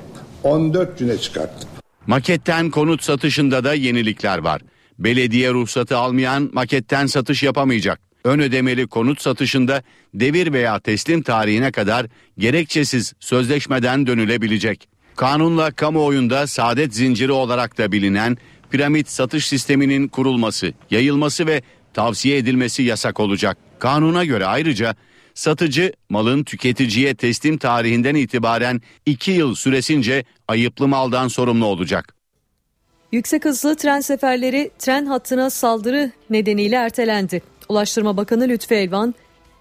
14 güne çıkarttık. Maketten konut satışında da yenilikler var. Belediye ruhsatı almayan maketten satış yapamayacak. Ön ödemeli konut satışında devir veya teslim tarihine kadar gerekçesiz sözleşmeden dönülebilecek. Kanunla kamuoyunda saadet zinciri olarak da bilinen piramit satış sisteminin kurulması, yayılması ve tavsiye edilmesi yasak olacak. Kanuna göre ayrıca satıcı malın tüketiciye teslim tarihinden itibaren 2 yıl süresince ayıplı maldan sorumlu olacak. Yüksek hızlı tren seferleri tren hattına saldırı nedeniyle ertelendi. Ulaştırma Bakanı Lütfü Elvan,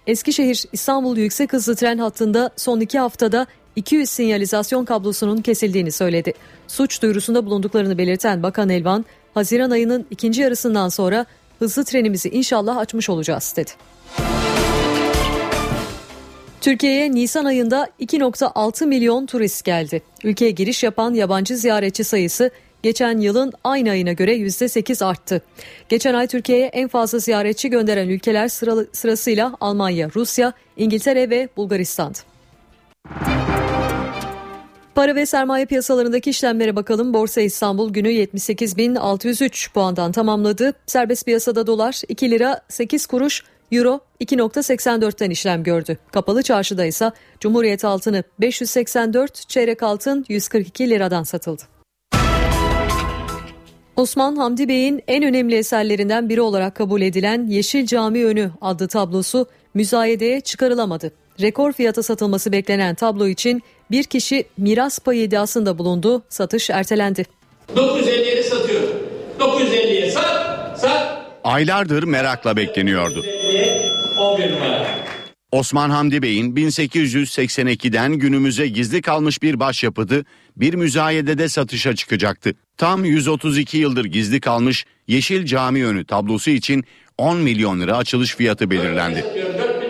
Eskişehir İstanbul yüksek hızlı tren hattında son iki haftada 200 sinyalizasyon kablosunun kesildiğini söyledi. Suç duyurusunda bulunduklarını belirten Bakan Elvan, Haziran ayının ikinci yarısından sonra hızlı trenimizi inşallah açmış olacağız dedi. Türkiye'ye Nisan ayında 2.6 milyon turist geldi. Ülkeye giriş yapan yabancı ziyaretçi sayısı geçen yılın aynı ayına göre %8 arttı. Geçen ay Türkiye'ye en fazla ziyaretçi gönderen ülkeler sırasıyla Almanya, Rusya, İngiltere ve Bulgaristan'dı. Para ve sermaye piyasalarındaki işlemlere bakalım. Borsa İstanbul günü 78.603 puandan tamamladı. Serbest piyasada dolar 2 lira 8 kuruş, euro 2.84'ten işlem gördü. Kapalı çarşıda ise Cumhuriyet altını 584, çeyrek altın 142 liradan satıldı. Osman Hamdi Bey'in en önemli eserlerinden biri olarak kabul edilen Yeşil Cami Önü adlı tablosu müzayedeye çıkarılamadı. Rekor fiyata satılması beklenen tablo için bir kişi miras payı iddiasında bulundu, satış ertelendi. 950'ye satıyorum. 950'ye sat, sat. Aylardır merakla bekleniyordu. 11 numara. Osman Hamdi Bey'in 1882'den günümüze gizli kalmış bir başyapıtı bir müzayedede satışa çıkacaktı. Tam 132 yıldır gizli kalmış Yeşil Cami önü tablosu için 10 milyon lira açılış fiyatı belirlendi.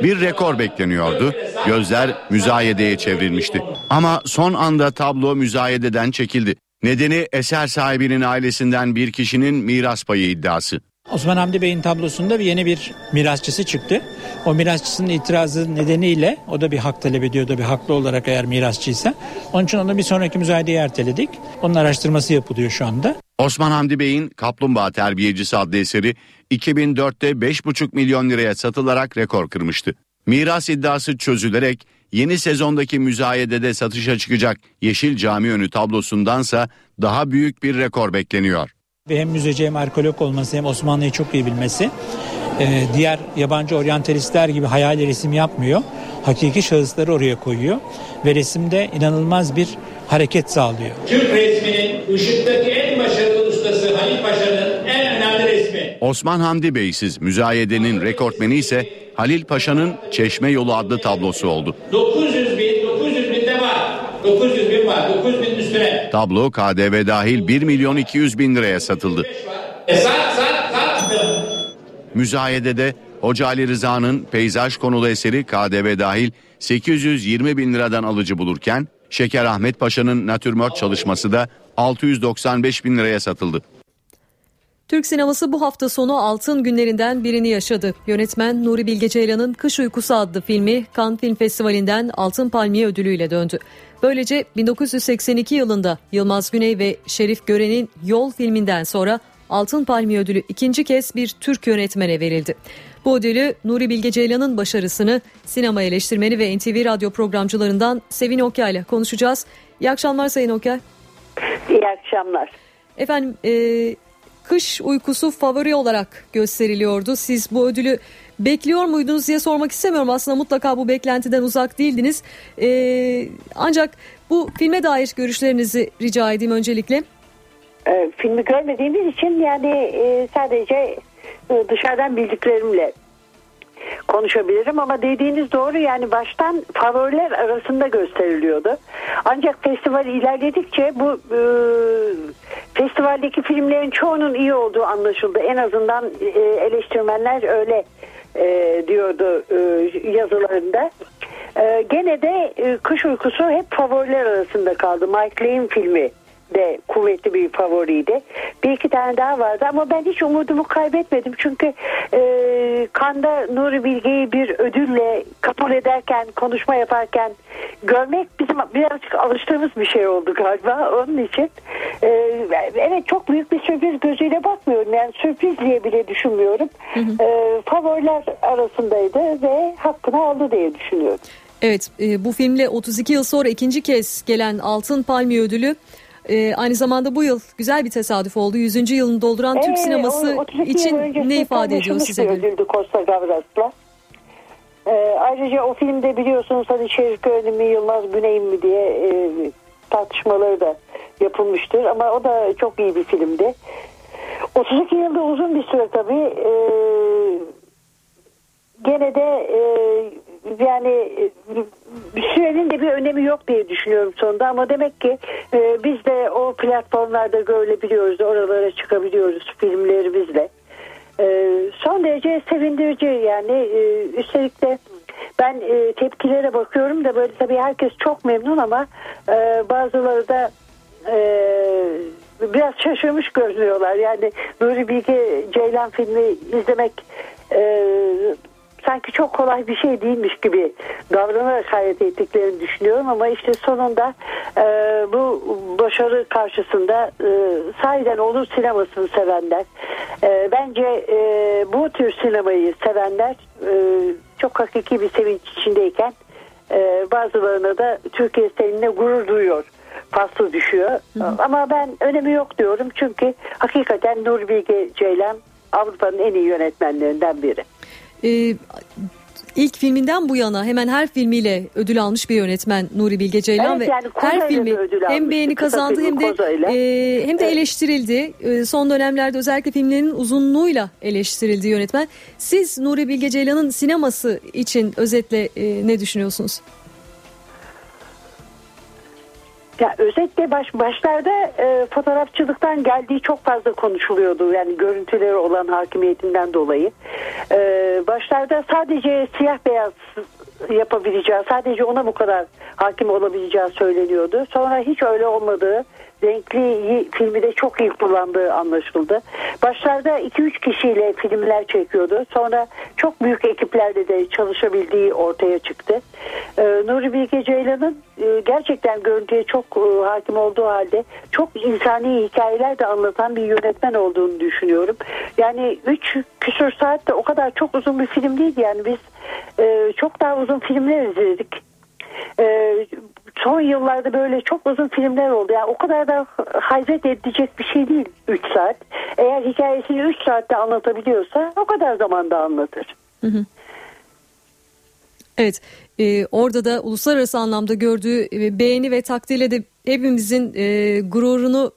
Bir rekor bekleniyordu. Gözler müzayedeye çevrilmişti. Ama son anda tablo müzayededen çekildi. Nedeni eser sahibinin ailesinden bir kişinin miras payı iddiası. Osman Hamdi Bey'in tablosunda bir yeni bir mirasçısı çıktı. O mirasçısının itirazı nedeniyle o da bir hak talep ediyordu bir haklı olarak eğer mirasçıysa. Onun için onu bir sonraki müzayedeyi erteledik. Onun araştırması yapılıyor şu anda. Osman Hamdi Bey'in Kaplumbağa Terbiyecisi adlı eseri 2004'te 5,5 milyon liraya satılarak rekor kırmıştı. Miras iddiası çözülerek yeni sezondaki müzayedede satışa çıkacak Yeşil Cami önü tablosundansa daha büyük bir rekor bekleniyor. Ve hem müzeci hem arkeolog olması hem Osmanlı'yı çok iyi bilmesi. Ee, diğer yabancı oryantalistler gibi hayali resim yapmıyor. Hakiki şahısları oraya koyuyor. Ve resimde inanılmaz bir hareket sağlıyor. Türk resminin ışıktaki en başarılı ustası Halil Paşa'nın en önemli resmi. Osman Hamdi Beysiz müzayedenin rekortmeni ise Halil Paşa'nın Çeşme Yolu adlı tablosu oldu. 900 bin, 900 bin de var. 900 bin var, 900 bin. Tablo KDV dahil 1 milyon 200 bin liraya satıldı. E. Müzayedede Hoca Ali Rıza'nın peyzaj konulu eseri KDV dahil 820 bin liradan alıcı bulurken Şeker Ahmet Paşa'nın natürmort çalışması da 695 bin liraya satıldı. Türk sineması bu hafta sonu altın günlerinden birini yaşadı. Yönetmen Nuri Bilge Ceylan'ın Kış Uykusu adlı filmi Cannes Film Festivali'nden Altın Palmiye ödülüyle döndü. Böylece 1982 yılında Yılmaz Güney ve Şerif Gören'in Yol filminden sonra Altın Palmiye ödülü ikinci kez bir Türk yönetmene verildi. Bu ödülü Nuri Bilge Ceylan'ın başarısını sinema eleştirmeni ve NTV radyo programcılarından Sevin Okyay ile konuşacağız. İyi akşamlar Sayın Okyay. İyi akşamlar. Efendim e, kış uykusu favori olarak gösteriliyordu. Siz bu ödülü bekliyor muydunuz diye sormak istemiyorum. Aslında mutlaka bu beklentiden uzak değildiniz. E, ancak bu filme dair görüşlerinizi rica edeyim öncelikle. E, filmi görmediğimiz için yani e, sadece e, dışarıdan bildiklerimle konuşabilirim ama dediğiniz doğru yani baştan favoriler arasında gösteriliyordu. Ancak festival ilerledikçe bu e, festivaldeki filmlerin çoğunun iyi olduğu anlaşıldı. En azından e, eleştirmenler öyle e, diyordu e, yazılarında. E, gene de e, Kış Uykusu hep favoriler arasında kaldı. Mike Leigh filmi de kuvvetli bir favoriydi. Bir iki tane daha vardı ama ben hiç umudumu kaybetmedim. Çünkü e, Kanda Nuri Bilge'yi bir ödülle kabul ederken, konuşma yaparken görmek bizim birazcık alıştığımız bir şey oldu galiba. Onun için e, evet çok büyük bir sürpriz gözüyle bakmıyorum. Yani sürpriz diye bile düşünmüyorum. Hı hı. E, favoriler arasındaydı ve hakkını aldı diye düşünüyorum. Evet e, bu filmle 32 yıl sonra ikinci kez gelen Altın Palmiye ödülü ee, aynı zamanda bu yıl güzel bir tesadüf oldu. 100. yılını dolduran ee, Türk sineması için ne ifade ediyor size? Ödüldü Costa Gavras'la. Ee, ayrıca o filmde biliyorsunuz hani Şerif Gören'in mi Yılmaz Güney'in mi diye e, tartışmaları da yapılmıştır. Ama o da çok iyi bir filmdi. 32 yılda uzun bir süre tabii. Ee, gene de e, yani e, sürenin de bir önemi yok diye düşünüyorum sonunda ama demek ki e, biz de o platformlarda görebiliyoruz, oralara çıkabiliyoruz filmlerimizle. E, son derece sevindirici yani e, üstelik de ben e, tepkilere bakıyorum da böyle tabii herkes çok memnun ama e, bazıları da e, biraz şaşırmış görünüyorlar. Yani Nuri Bilge Ceylan filmi izlemek e, sanki çok kolay bir şey değilmiş gibi davranarak hayat ettiklerini düşünüyorum ama işte sonunda e, bu başarı karşısında e, sahiden olur sinemasını sevenler e, bence e, bu tür sinemayı sevenler e, çok hakiki bir sevinç içindeyken e, bazılarına da Türkiye seninle gurur duyuyor faslı düşüyor. Ama ben önemi yok diyorum çünkü hakikaten Nuri Bilge Ceylan Avrupa'nın en iyi yönetmenlerinden biri. Ee, ilk filminden bu yana hemen her filmiyle ödül almış bir yönetmen Nuri Bilge Ceylan Evet, ve yani her filmi hem beğeni kazandı hem de e, hem de Evet. eleştirildi. E, son dönemlerde özellikle filmlerin uzunluğuyla eleştirildi yönetmen. Siz Nuri Bilge Ceylan'ın sineması için özetle e, ne düşünüyorsunuz? Ya özetle baş, başlarda e, fotoğrafçılıktan geldiği çok fazla konuşuluyordu. Yani görüntüleri olan hakimiyetinden dolayı. E, başlarda sadece siyah beyaz yapabileceği, sadece ona bu kadar hakim olabileceği söyleniyordu. Sonra hiç öyle olmadığı, renkli filmi de çok iyi kullandığı anlaşıldı. Başlarda 2-3 kişiyle filmler çekiyordu. Sonra çok büyük ekiplerle de çalışabildiği ortaya çıktı. Ee, Nuri Bilge Ceylan'ın e, gerçekten görüntüye çok e, hakim olduğu halde çok insani hikayeler de anlatan bir yönetmen olduğunu düşünüyorum. Yani 3 küsur saat de o kadar çok uzun bir film değildi. Yani biz e, çok daha uzun filmler izledik. E, son yıllarda böyle çok uzun filmler oldu. Yani o kadar da hayret edecek bir şey değil 3 saat. Eğer hikayesini 3 saatte anlatabiliyorsa o kadar zamanda anlatır. Evet, e, orada da uluslararası anlamda gördüğü e, beğeni ve takdirle de hepimizin e, gururunu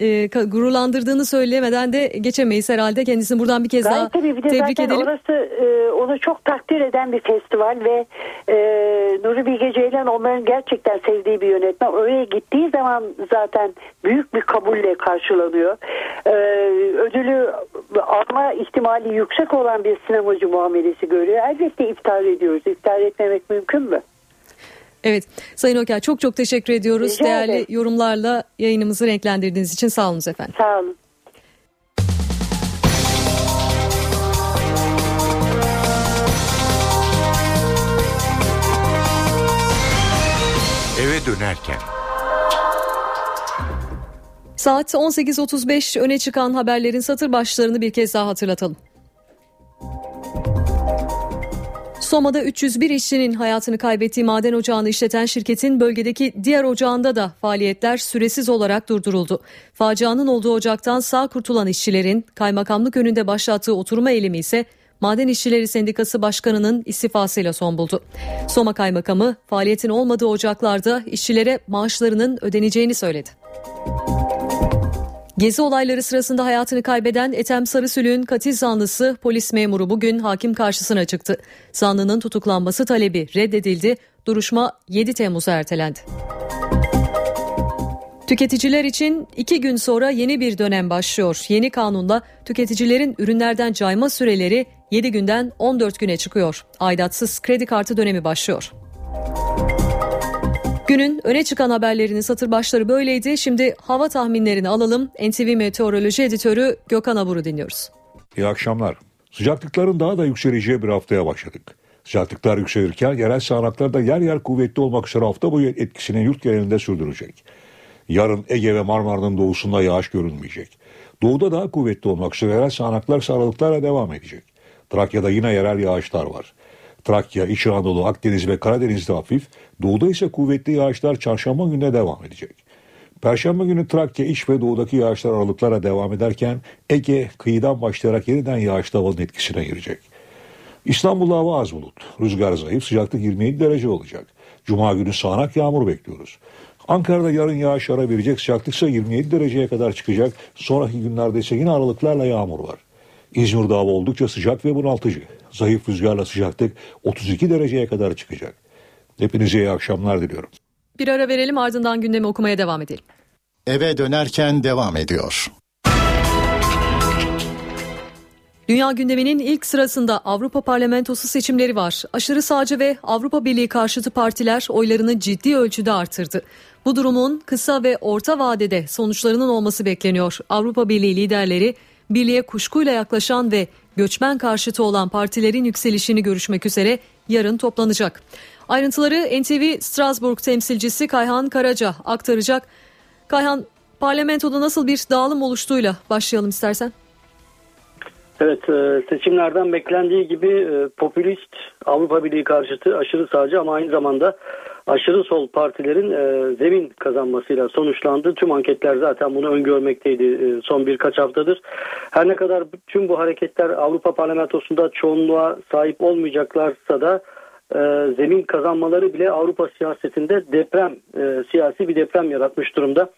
e, gururlandırdığını söylemeden de geçemeyiz herhalde. Kendisini buradan bir kez daha Gayet tabii bir de tebrik zaten edelim. orası e, onu çok takdir eden bir festival ve e, Nuri Bilge Ceylan onların gerçekten sevdiği bir yönetmen. Oraya gittiği zaman zaten büyük bir kabulle karşılanıyor. E, ödülü alma ihtimali yüksek olan bir sinemacı muamelesi görüyor. Elbette iptal ediyoruz. İptal etmemek mümkün mü? Evet, Sayın Oker çok çok teşekkür ediyoruz. Rica Değerli ederim. yorumlarla yayınımızı renklendirdiğiniz için sağ olun efendim. Sağ olun. Eve dönerken Saat 18.35 öne çıkan haberlerin satır başlarını bir kez daha hatırlatalım. Soma'da 301 işçinin hayatını kaybettiği maden ocağını işleten şirketin bölgedeki diğer ocağında da faaliyetler süresiz olarak durduruldu. Facianın olduğu ocaktan sağ kurtulan işçilerin kaymakamlık önünde başlattığı oturma eylemi ise Maden İşçileri Sendikası Başkanı'nın istifasıyla son buldu. Soma Kaymakamı faaliyetin olmadığı ocaklarda işçilere maaşlarının ödeneceğini söyledi. Gezi olayları sırasında hayatını kaybeden Ethem Sarısülük'ün katil zanlısı polis memuru bugün hakim karşısına çıktı. Zanlının tutuklanması talebi reddedildi. Duruşma 7 Temmuz'a ertelendi. Tüketiciler için iki gün sonra yeni bir dönem başlıyor. Yeni kanunla tüketicilerin ürünlerden cayma süreleri 7 günden 14 güne çıkıyor. Aidatsız kredi kartı dönemi başlıyor. Günün öne çıkan haberlerinin satır başları böyleydi. Şimdi hava tahminlerini alalım. NTV Meteoroloji Editörü Gökhan Abur'u dinliyoruz. İyi akşamlar. Sıcaklıkların daha da yükseleceği bir haftaya başladık. Sıcaklıklar yükselirken yerel sağanaklar da yer yer kuvvetli olmak üzere hafta boyu etkisini yurt genelinde sürdürecek. Yarın Ege ve Marmara'nın doğusunda yağış görünmeyecek. Doğuda daha kuvvetli olmak üzere yerel sağanaklar aralıklarla devam edecek. Trakya'da yine yerel yağışlar var. Trakya, İç Anadolu, Akdeniz ve Karadeniz'de hafif, doğuda ise kuvvetli yağışlar çarşamba gününe devam edecek. Perşembe günü Trakya, iç ve doğudaki yağışlar aralıklara devam ederken Ege kıyıdan başlayarak yeniden yağışlı havanın etkisine girecek. İstanbul'da hava az bulut. Rüzgar zayıf, sıcaklık 27 derece olacak. Cuma günü sağanak yağmur bekliyoruz. Ankara'da yarın yağış ara verecek, sıcaklık ise 27 dereceye kadar çıkacak. Sonraki günlerde ise yine aralıklarla yağmur var. İzmir'de hava oldukça sıcak ve bunaltıcı. Zayıf rüzgarla sıcaklık 32 dereceye kadar çıkacak. Hepinize iyi akşamlar diliyorum. Bir ara verelim ardından gündemi okumaya devam edelim. Eve dönerken devam ediyor. Dünya gündeminin ilk sırasında Avrupa Parlamentosu seçimleri var. Aşırı sağcı ve Avrupa Birliği karşıtı partiler oylarını ciddi ölçüde artırdı. Bu durumun kısa ve orta vadede sonuçlarının olması bekleniyor. Avrupa Birliği liderleri birliğe kuşkuyla yaklaşan ve göçmen karşıtı olan partilerin yükselişini görüşmek üzere yarın toplanacak. Ayrıntıları NTV Strasbourg temsilcisi Kayhan Karaca aktaracak. Kayhan parlamentoda nasıl bir dağılım oluştuğuyla başlayalım istersen. Evet e, seçimlerden beklendiği gibi e, popülist Avrupa Birliği karşıtı aşırı sağcı ama aynı zamanda aşırı sol partilerin e, zemin kazanmasıyla sonuçlandı. Tüm anketler zaten bunu öngörmekteydi son birkaç haftadır. Her ne kadar tüm bu hareketler Avrupa Parlamentosu'nda çoğunluğa sahip olmayacaklarsa da zemin kazanmaları bile Avrupa siyasetinde deprem, siyasi bir deprem yaratmış durumda.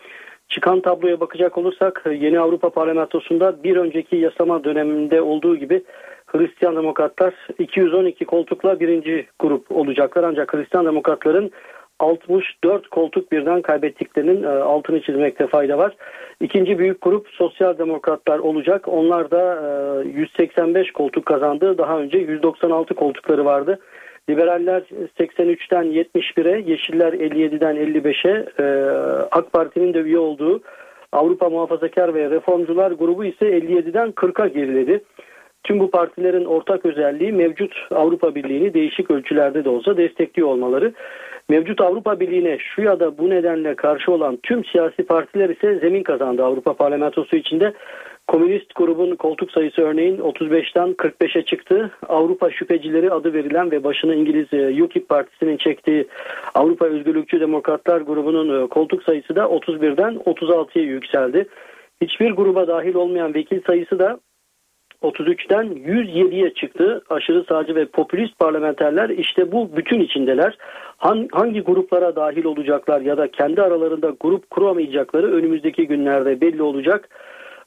Çıkan tabloya bakacak olursak yeni Avrupa Parlamentosu'nda bir önceki yasama döneminde olduğu gibi Hristiyan Demokratlar 212 koltukla birinci grup olacaklar. Ancak Hristiyan Demokratların 64 koltuk birden kaybettiklerinin e, altını çizmekte fayda var. İkinci büyük grup Sosyal Demokratlar olacak. Onlar da 185 e, koltuk kazandı. Daha önce 196 koltukları vardı. Liberaller 83'ten 71'e, Yeşiller 57'den 55'e, e, AK Parti'nin de üye olduğu Avrupa Muhafazakar ve Reformcular grubu ise 57'den 40'a geriledi. Tüm bu partilerin ortak özelliği mevcut Avrupa Birliği'ni değişik ölçülerde de olsa destekliyor olmaları. Mevcut Avrupa Birliği'ne şu ya da bu nedenle karşı olan tüm siyasi partiler ise zemin kazandı Avrupa Parlamentosu içinde. Komünist grubun koltuk sayısı örneğin 35'ten 45'e çıktı. Avrupa Şüphecileri adı verilen ve başını İngiliz e, UKIP partisinin çektiği Avrupa Özgürlükçü Demokratlar grubunun e, koltuk sayısı da 31'den 36'ya yükseldi. Hiçbir gruba dahil olmayan vekil sayısı da 33'ten 107'ye çıktı. Aşırı sağcı ve popülist parlamenterler işte bu bütün içindeler. Hangi gruplara dahil olacaklar ya da kendi aralarında grup kuramayacakları önümüzdeki günlerde belli olacak.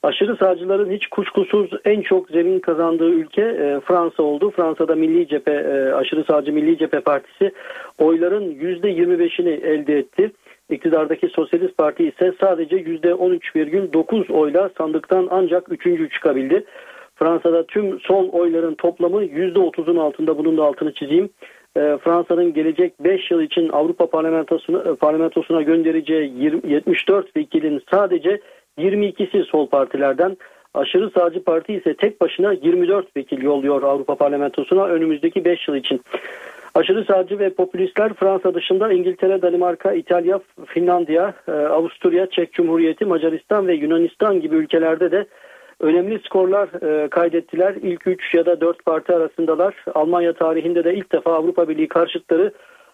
Aşırı sağcıların hiç kuşkusuz en çok zemin kazandığı ülke e, Fransa oldu. Fransa'da Milli Cephe, e, Aşırı Sağcı Milli Cephe Partisi oyların %25'ini elde etti. İktidardaki Sosyalist Parti ise sadece %13,9 oyla sandıktan ancak 3. çıkabildi. Fransa'da tüm sol oyların toplamı %30'un altında bunun da altını çizeyim. E, Fransa'nın gelecek 5 yıl için Avrupa Parlamentosuna, e, Parlamentosuna göndereceği 20, 74 vekilin sadece 22'si sol partilerden. Aşırı sağcı parti ise tek başına 24 vekil yolluyor Avrupa Parlamentosu'na önümüzdeki 5 yıl için. Aşırı sağcı ve popülistler Fransa dışında İngiltere, Danimarka, İtalya, Finlandiya, e, Avusturya, Çek Cumhuriyeti, Macaristan ve Yunanistan gibi ülkelerde de önemli skorlar e, kaydettiler. İlk 3 ya da 4 parti arasındalar. Almanya tarihinde de ilk defa Avrupa Birliği karşıtları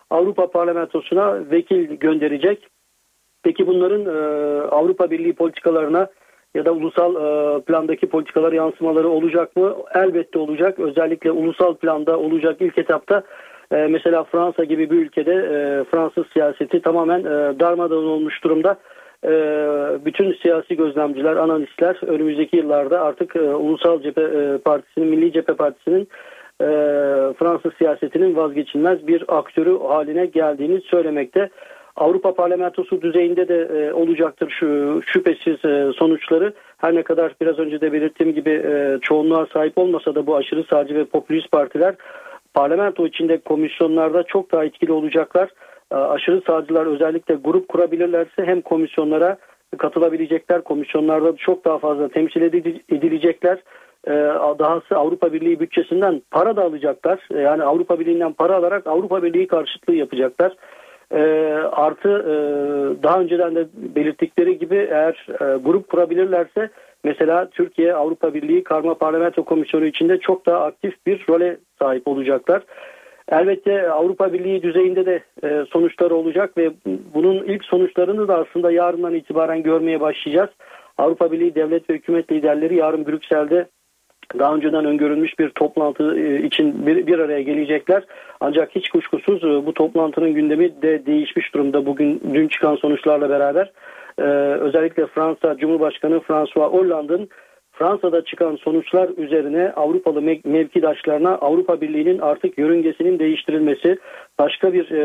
Avrupa Parlamentosu'na vekil gönderecek. Peki bunların e, Avrupa Birliği politikalarına ya da ulusal e, plandaki politikalar yansımaları olacak mı? Elbette olacak. Özellikle ulusal planda olacak ilk etapta e, mesela Fransa gibi bir ülkede e, Fransız siyaseti tamamen e, darmadağın olmuş durumda. E, bütün siyasi gözlemciler, analistler önümüzdeki yıllarda artık e, Ulusal Cephe e, Partisi'nin, Milli Cephe Partisi'nin e, Fransız siyasetinin vazgeçilmez bir aktörü haline geldiğini söylemekte. Avrupa Parlamentosu düzeyinde de olacaktır şu şüphesiz sonuçları. Her ne kadar biraz önce de belirttiğim gibi e, çoğunluğa sahip olmasa da bu aşırı sağcı ve popülist partiler parlamento içinde komisyonlarda çok daha etkili olacaklar. E, aşırı sağcılar özellikle grup kurabilirlerse hem komisyonlara katılabilecekler, komisyonlarda çok daha fazla temsil edilecekler. E, dahası Avrupa Birliği bütçesinden para da alacaklar. E, yani Avrupa Birliği'nden para alarak Avrupa Birliği karşıtlığı yapacaklar. Artı e, daha önceden de belirttikleri gibi eğer e, grup kurabilirlerse mesela Türkiye Avrupa Birliği Karma Parlamento Komisyonu içinde çok daha aktif bir role sahip olacaklar. Elbette Avrupa Birliği düzeyinde de e, sonuçları olacak ve bunun ilk sonuçlarını da aslında yarından itibaren görmeye başlayacağız. Avrupa Birliği devlet ve hükümet liderleri yarın Brüksel'de daha önceden öngörülmüş bir toplantı e, için bir, bir araya gelecekler. Ancak hiç kuşkusuz e, bu toplantının gündemi de değişmiş durumda bugün dün çıkan sonuçlarla beraber. Ee, özellikle Fransa Cumhurbaşkanı François Hollande'ın Fransa'da çıkan sonuçlar üzerine Avrupalı mevkidaşlarına Avrupa Birliği'nin artık yörüngesinin değiştirilmesi, başka bir e,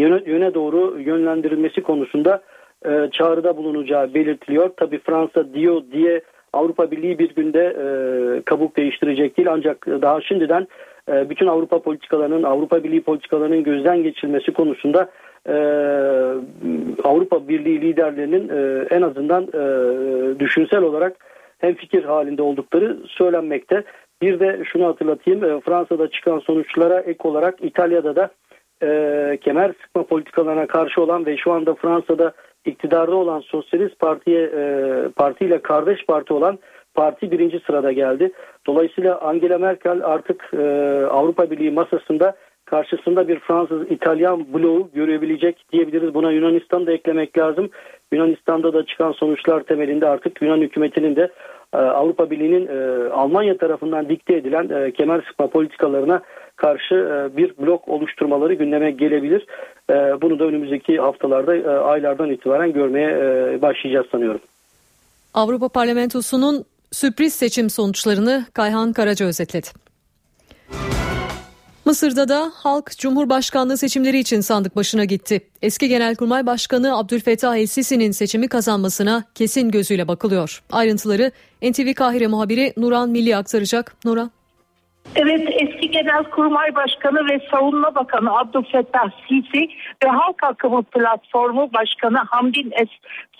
yöne, yöne doğru yönlendirilmesi konusunda e, çağrıda bulunacağı belirtiliyor. Tabi Fransa diyor diye Avrupa Birliği bir günde e, kabuk değiştirecek değil ancak daha şimdiden e, bütün Avrupa politikalarının Avrupa Birliği politikalarının gözden geçirilmesi konusunda e, Avrupa Birliği liderlerinin e, en azından e, düşünsel olarak hem fikir halinde oldukları söylenmekte. Bir de şunu hatırlatayım e, Fransa'da çıkan sonuçlara ek olarak İtalya'da da e, kemer sıkma politikalarına karşı olan ve şu anda Fransa'da iktidarda olan Sosyalist Parti'ye e, partiyle kardeş parti olan parti birinci sırada geldi. Dolayısıyla Angela Merkel artık e, Avrupa Birliği masasında karşısında bir Fransız-İtalyan bloğu görebilecek diyebiliriz. Buna Yunanistan da eklemek lazım. Yunanistan'da da çıkan sonuçlar temelinde artık Yunan hükümetinin de e, Avrupa Birliği'nin e, Almanya tarafından dikte edilen e, kemer sıkma politikalarına karşı bir blok oluşturmaları gündeme gelebilir. Bunu da önümüzdeki haftalarda aylardan itibaren görmeye başlayacağız sanıyorum. Avrupa Parlamentosu'nun sürpriz seçim sonuçlarını Kayhan Karaca özetledi. Mısır'da da halk Cumhurbaşkanlığı seçimleri için sandık başına gitti. Eski Genelkurmay Başkanı Abdülfettah El-Sisi'nin seçimi kazanmasına kesin gözüyle bakılıyor. Ayrıntıları NTV Kahire muhabiri Nuran Milli aktaracak. Nuran. Evet eski Genelkurmay Başkanı ve Savunma Bakanı Abdülfettah Sisi ve Halk Akımı Platformu Başkanı Hamdin Es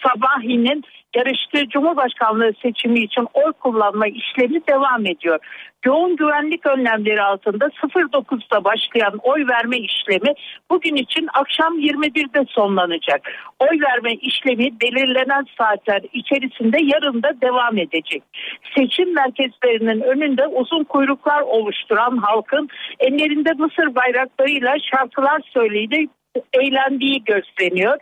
Sabahi'nin yarıştığı Cumhurbaşkanlığı seçimi için oy kullanma işlemi devam ediyor. Yoğun güvenlik önlemleri altında 09'da başlayan oy verme işlemi bugün için akşam 21'de sonlanacak. Oy verme işlemi belirlenen saatler içerisinde yarın da devam edecek. Seçim merkezlerinin önünde uzun kuyruklar oluşturan halkın ellerinde Mısır bayraklarıyla şarkılar söyleyip eğlendiği gözleniyor.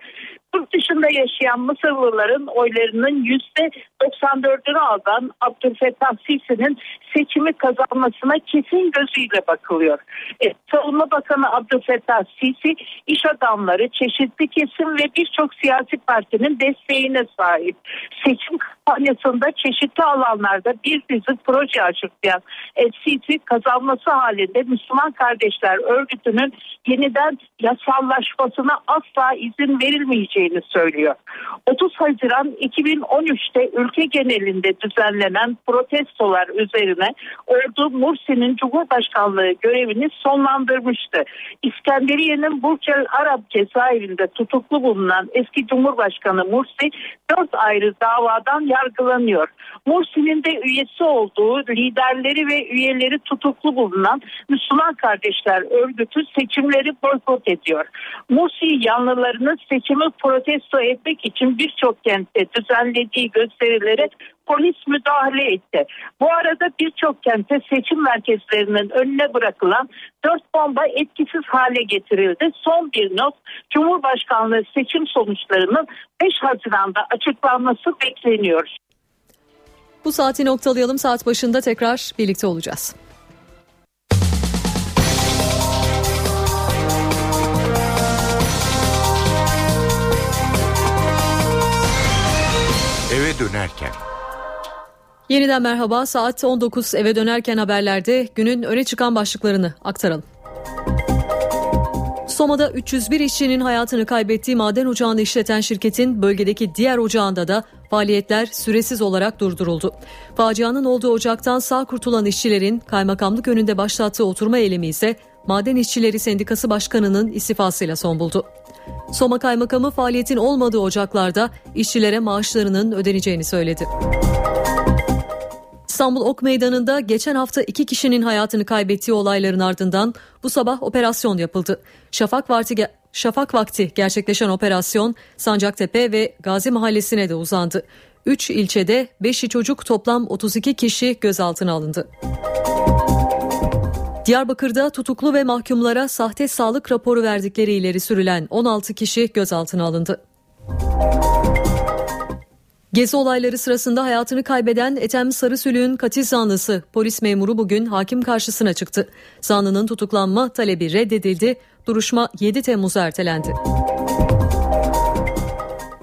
Yurt dışında yaşayan Mısırlıların oylarının yüzde 94'ünü alan Abdülfettah Sisi'nin seçimi kazanmasına kesin gözüyle bakılıyor. E, Savunma Bakanı Abdülfettah Sisi iş adamları, çeşitli kesim ve birçok siyasi partinin desteğine sahip. Seçim kampanyasında çeşitli alanlarda bir dizi proje açıklayan e, Sisi kazanması halinde Müslüman Kardeşler Örgütü'nün yeniden yasallaşmasına asla izin verilmeyeceğini söylüyor. 30 Haziran 2013'te ülke genelinde düzenlenen protestolar üzerine ordu Mursi'nin Cumhurbaşkanlığı görevini sonlandırmıştı. İskenderiye'nin Burçel Arap cezaevinde tutuklu bulunan eski Cumhurbaşkanı Mursi 4 ayrı davadan yargılanıyor. Mursi'nin de üyesi olduğu liderleri ve üyeleri tutuklu bulunan Müslüman Kardeşler Örgütü seçimleri boykot ediyor. Mursi yanlılarını seçimi protesto etmek için birçok kentte düzenlediği gösterilere polis müdahale etti. Bu arada birçok kentte seçim merkezlerinin önüne bırakılan dört bomba etkisiz hale getirildi. Son bir not Cumhurbaşkanlığı seçim sonuçlarının 5 Haziran'da açıklanması bekleniyor. Bu saati noktalayalım. Saat başında tekrar birlikte olacağız. Dönerken. Yeniden merhaba. Saat 19 eve dönerken haberlerde günün öne çıkan başlıklarını aktaralım. Soma'da 301 işçinin hayatını kaybettiği maden ocağını işleten şirketin bölgedeki diğer ocağında da faaliyetler süresiz olarak durduruldu. Facianın olduğu ocaktan sağ kurtulan işçilerin kaymakamlık önünde başlattığı oturma eylemi ise Maden İşçileri Sendikası Başkanı'nın istifasıyla son buldu. Soma Kaymakamı faaliyetin olmadığı ocaklarda işçilere maaşlarının ödeneceğini söyledi. İstanbul Ok Meydanı'nda geçen hafta iki kişinin hayatını kaybettiği olayların ardından bu sabah operasyon yapıldı. Şafak vakti, Şafak vakti gerçekleşen operasyon Sancaktepe ve Gazi Mahallesi'ne de uzandı. 3 ilçede 5'i çocuk toplam 32 kişi gözaltına alındı. Diyarbakır'da tutuklu ve mahkumlara sahte sağlık raporu verdikleri ileri sürülen 16 kişi gözaltına alındı. Gezi olayları sırasında hayatını kaybeden Ethem Sarısülüğün katil zanlısı polis memuru bugün hakim karşısına çıktı. Zanlının tutuklanma talebi reddedildi. Duruşma 7 Temmuz'a ertelendi.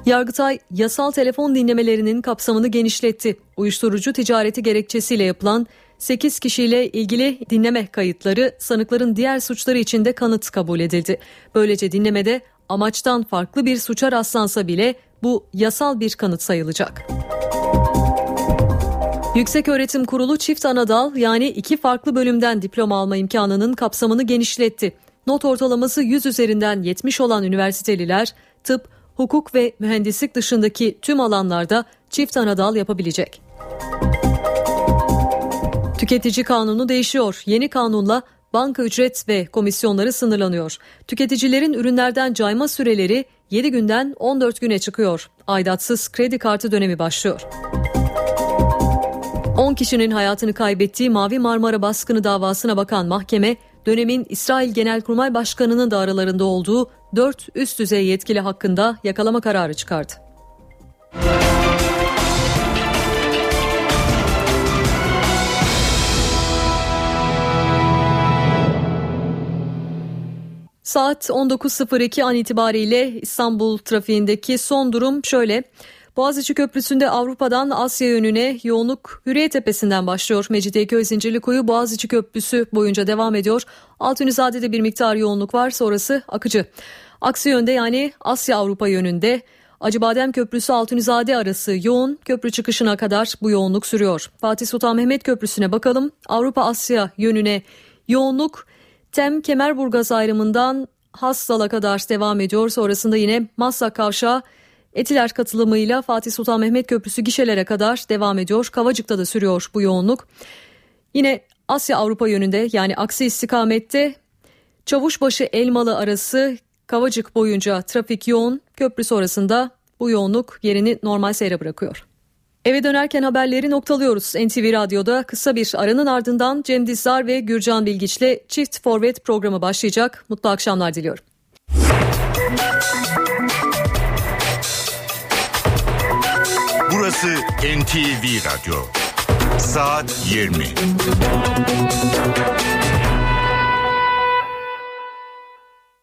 Yargıtay yasal telefon dinlemelerinin kapsamını genişletti. Uyuşturucu ticareti gerekçesiyle yapılan 8 kişiyle ilgili dinleme kayıtları sanıkların diğer suçları için de kanıt kabul edildi. Böylece dinlemede amaçtan farklı bir suça rastlansa bile bu yasal bir kanıt sayılacak. Yüksek Öğretim Kurulu çift anadal yani iki farklı bölümden diploma alma imkanının kapsamını genişletti. Not ortalaması 100 üzerinden 70 olan üniversiteliler tıp, hukuk ve mühendislik dışındaki tüm alanlarda çift anadal yapabilecek. Tüketici kanunu değişiyor. Yeni kanunla banka ücret ve komisyonları sınırlanıyor. Tüketicilerin ürünlerden cayma süreleri 7 günden 14 güne çıkıyor. Aidatsız kredi kartı dönemi başlıyor. 10 kişinin hayatını kaybettiği Mavi Marmara baskını davasına bakan mahkeme, dönemin İsrail Genelkurmay Başkanı'nın da aralarında olduğu 4 üst düzey yetkili hakkında yakalama kararı çıkardı. Saat 19.02 an itibariyle İstanbul trafiğindeki son durum şöyle. Boğaziçi Köprüsü'nde Avrupa'dan Asya yönüne yoğunluk Hürriyet Tepesi'nden başlıyor. Mecidiyeköy Zincirlikuyu Boğaziçi Köprüsü boyunca devam ediyor. Altunizade'de bir miktar yoğunluk var sonrası akıcı. Aksi yönde yani Asya Avrupa yönünde Acıbadem Köprüsü Altunizade arası yoğun köprü çıkışına kadar bu yoğunluk sürüyor. Fatih Sultan Mehmet Köprüsü'ne bakalım. Avrupa Asya yönüne yoğunluk Tem Kemerburgaz ayrımından Hassal'a kadar devam ediyor. Sonrasında yine Maslak Kavşağı Etiler katılımıyla Fatih Sultan Mehmet Köprüsü gişelere kadar devam ediyor. Kavacık'ta da sürüyor bu yoğunluk. Yine Asya Avrupa yönünde yani aksi istikamette Çavuşbaşı Elmalı arası Kavacık boyunca trafik yoğun. Köprü sonrasında bu yoğunluk yerini normal seyre bırakıyor. Eve dönerken haberleri noktalıyoruz. NTV Radyo'da kısa bir aranın ardından Cem Dizdar ve Gürcan Bilgiç'le Çift Forvet programı başlayacak. Mutlu akşamlar diliyorum. Burası NTV Radyo. Saat 20.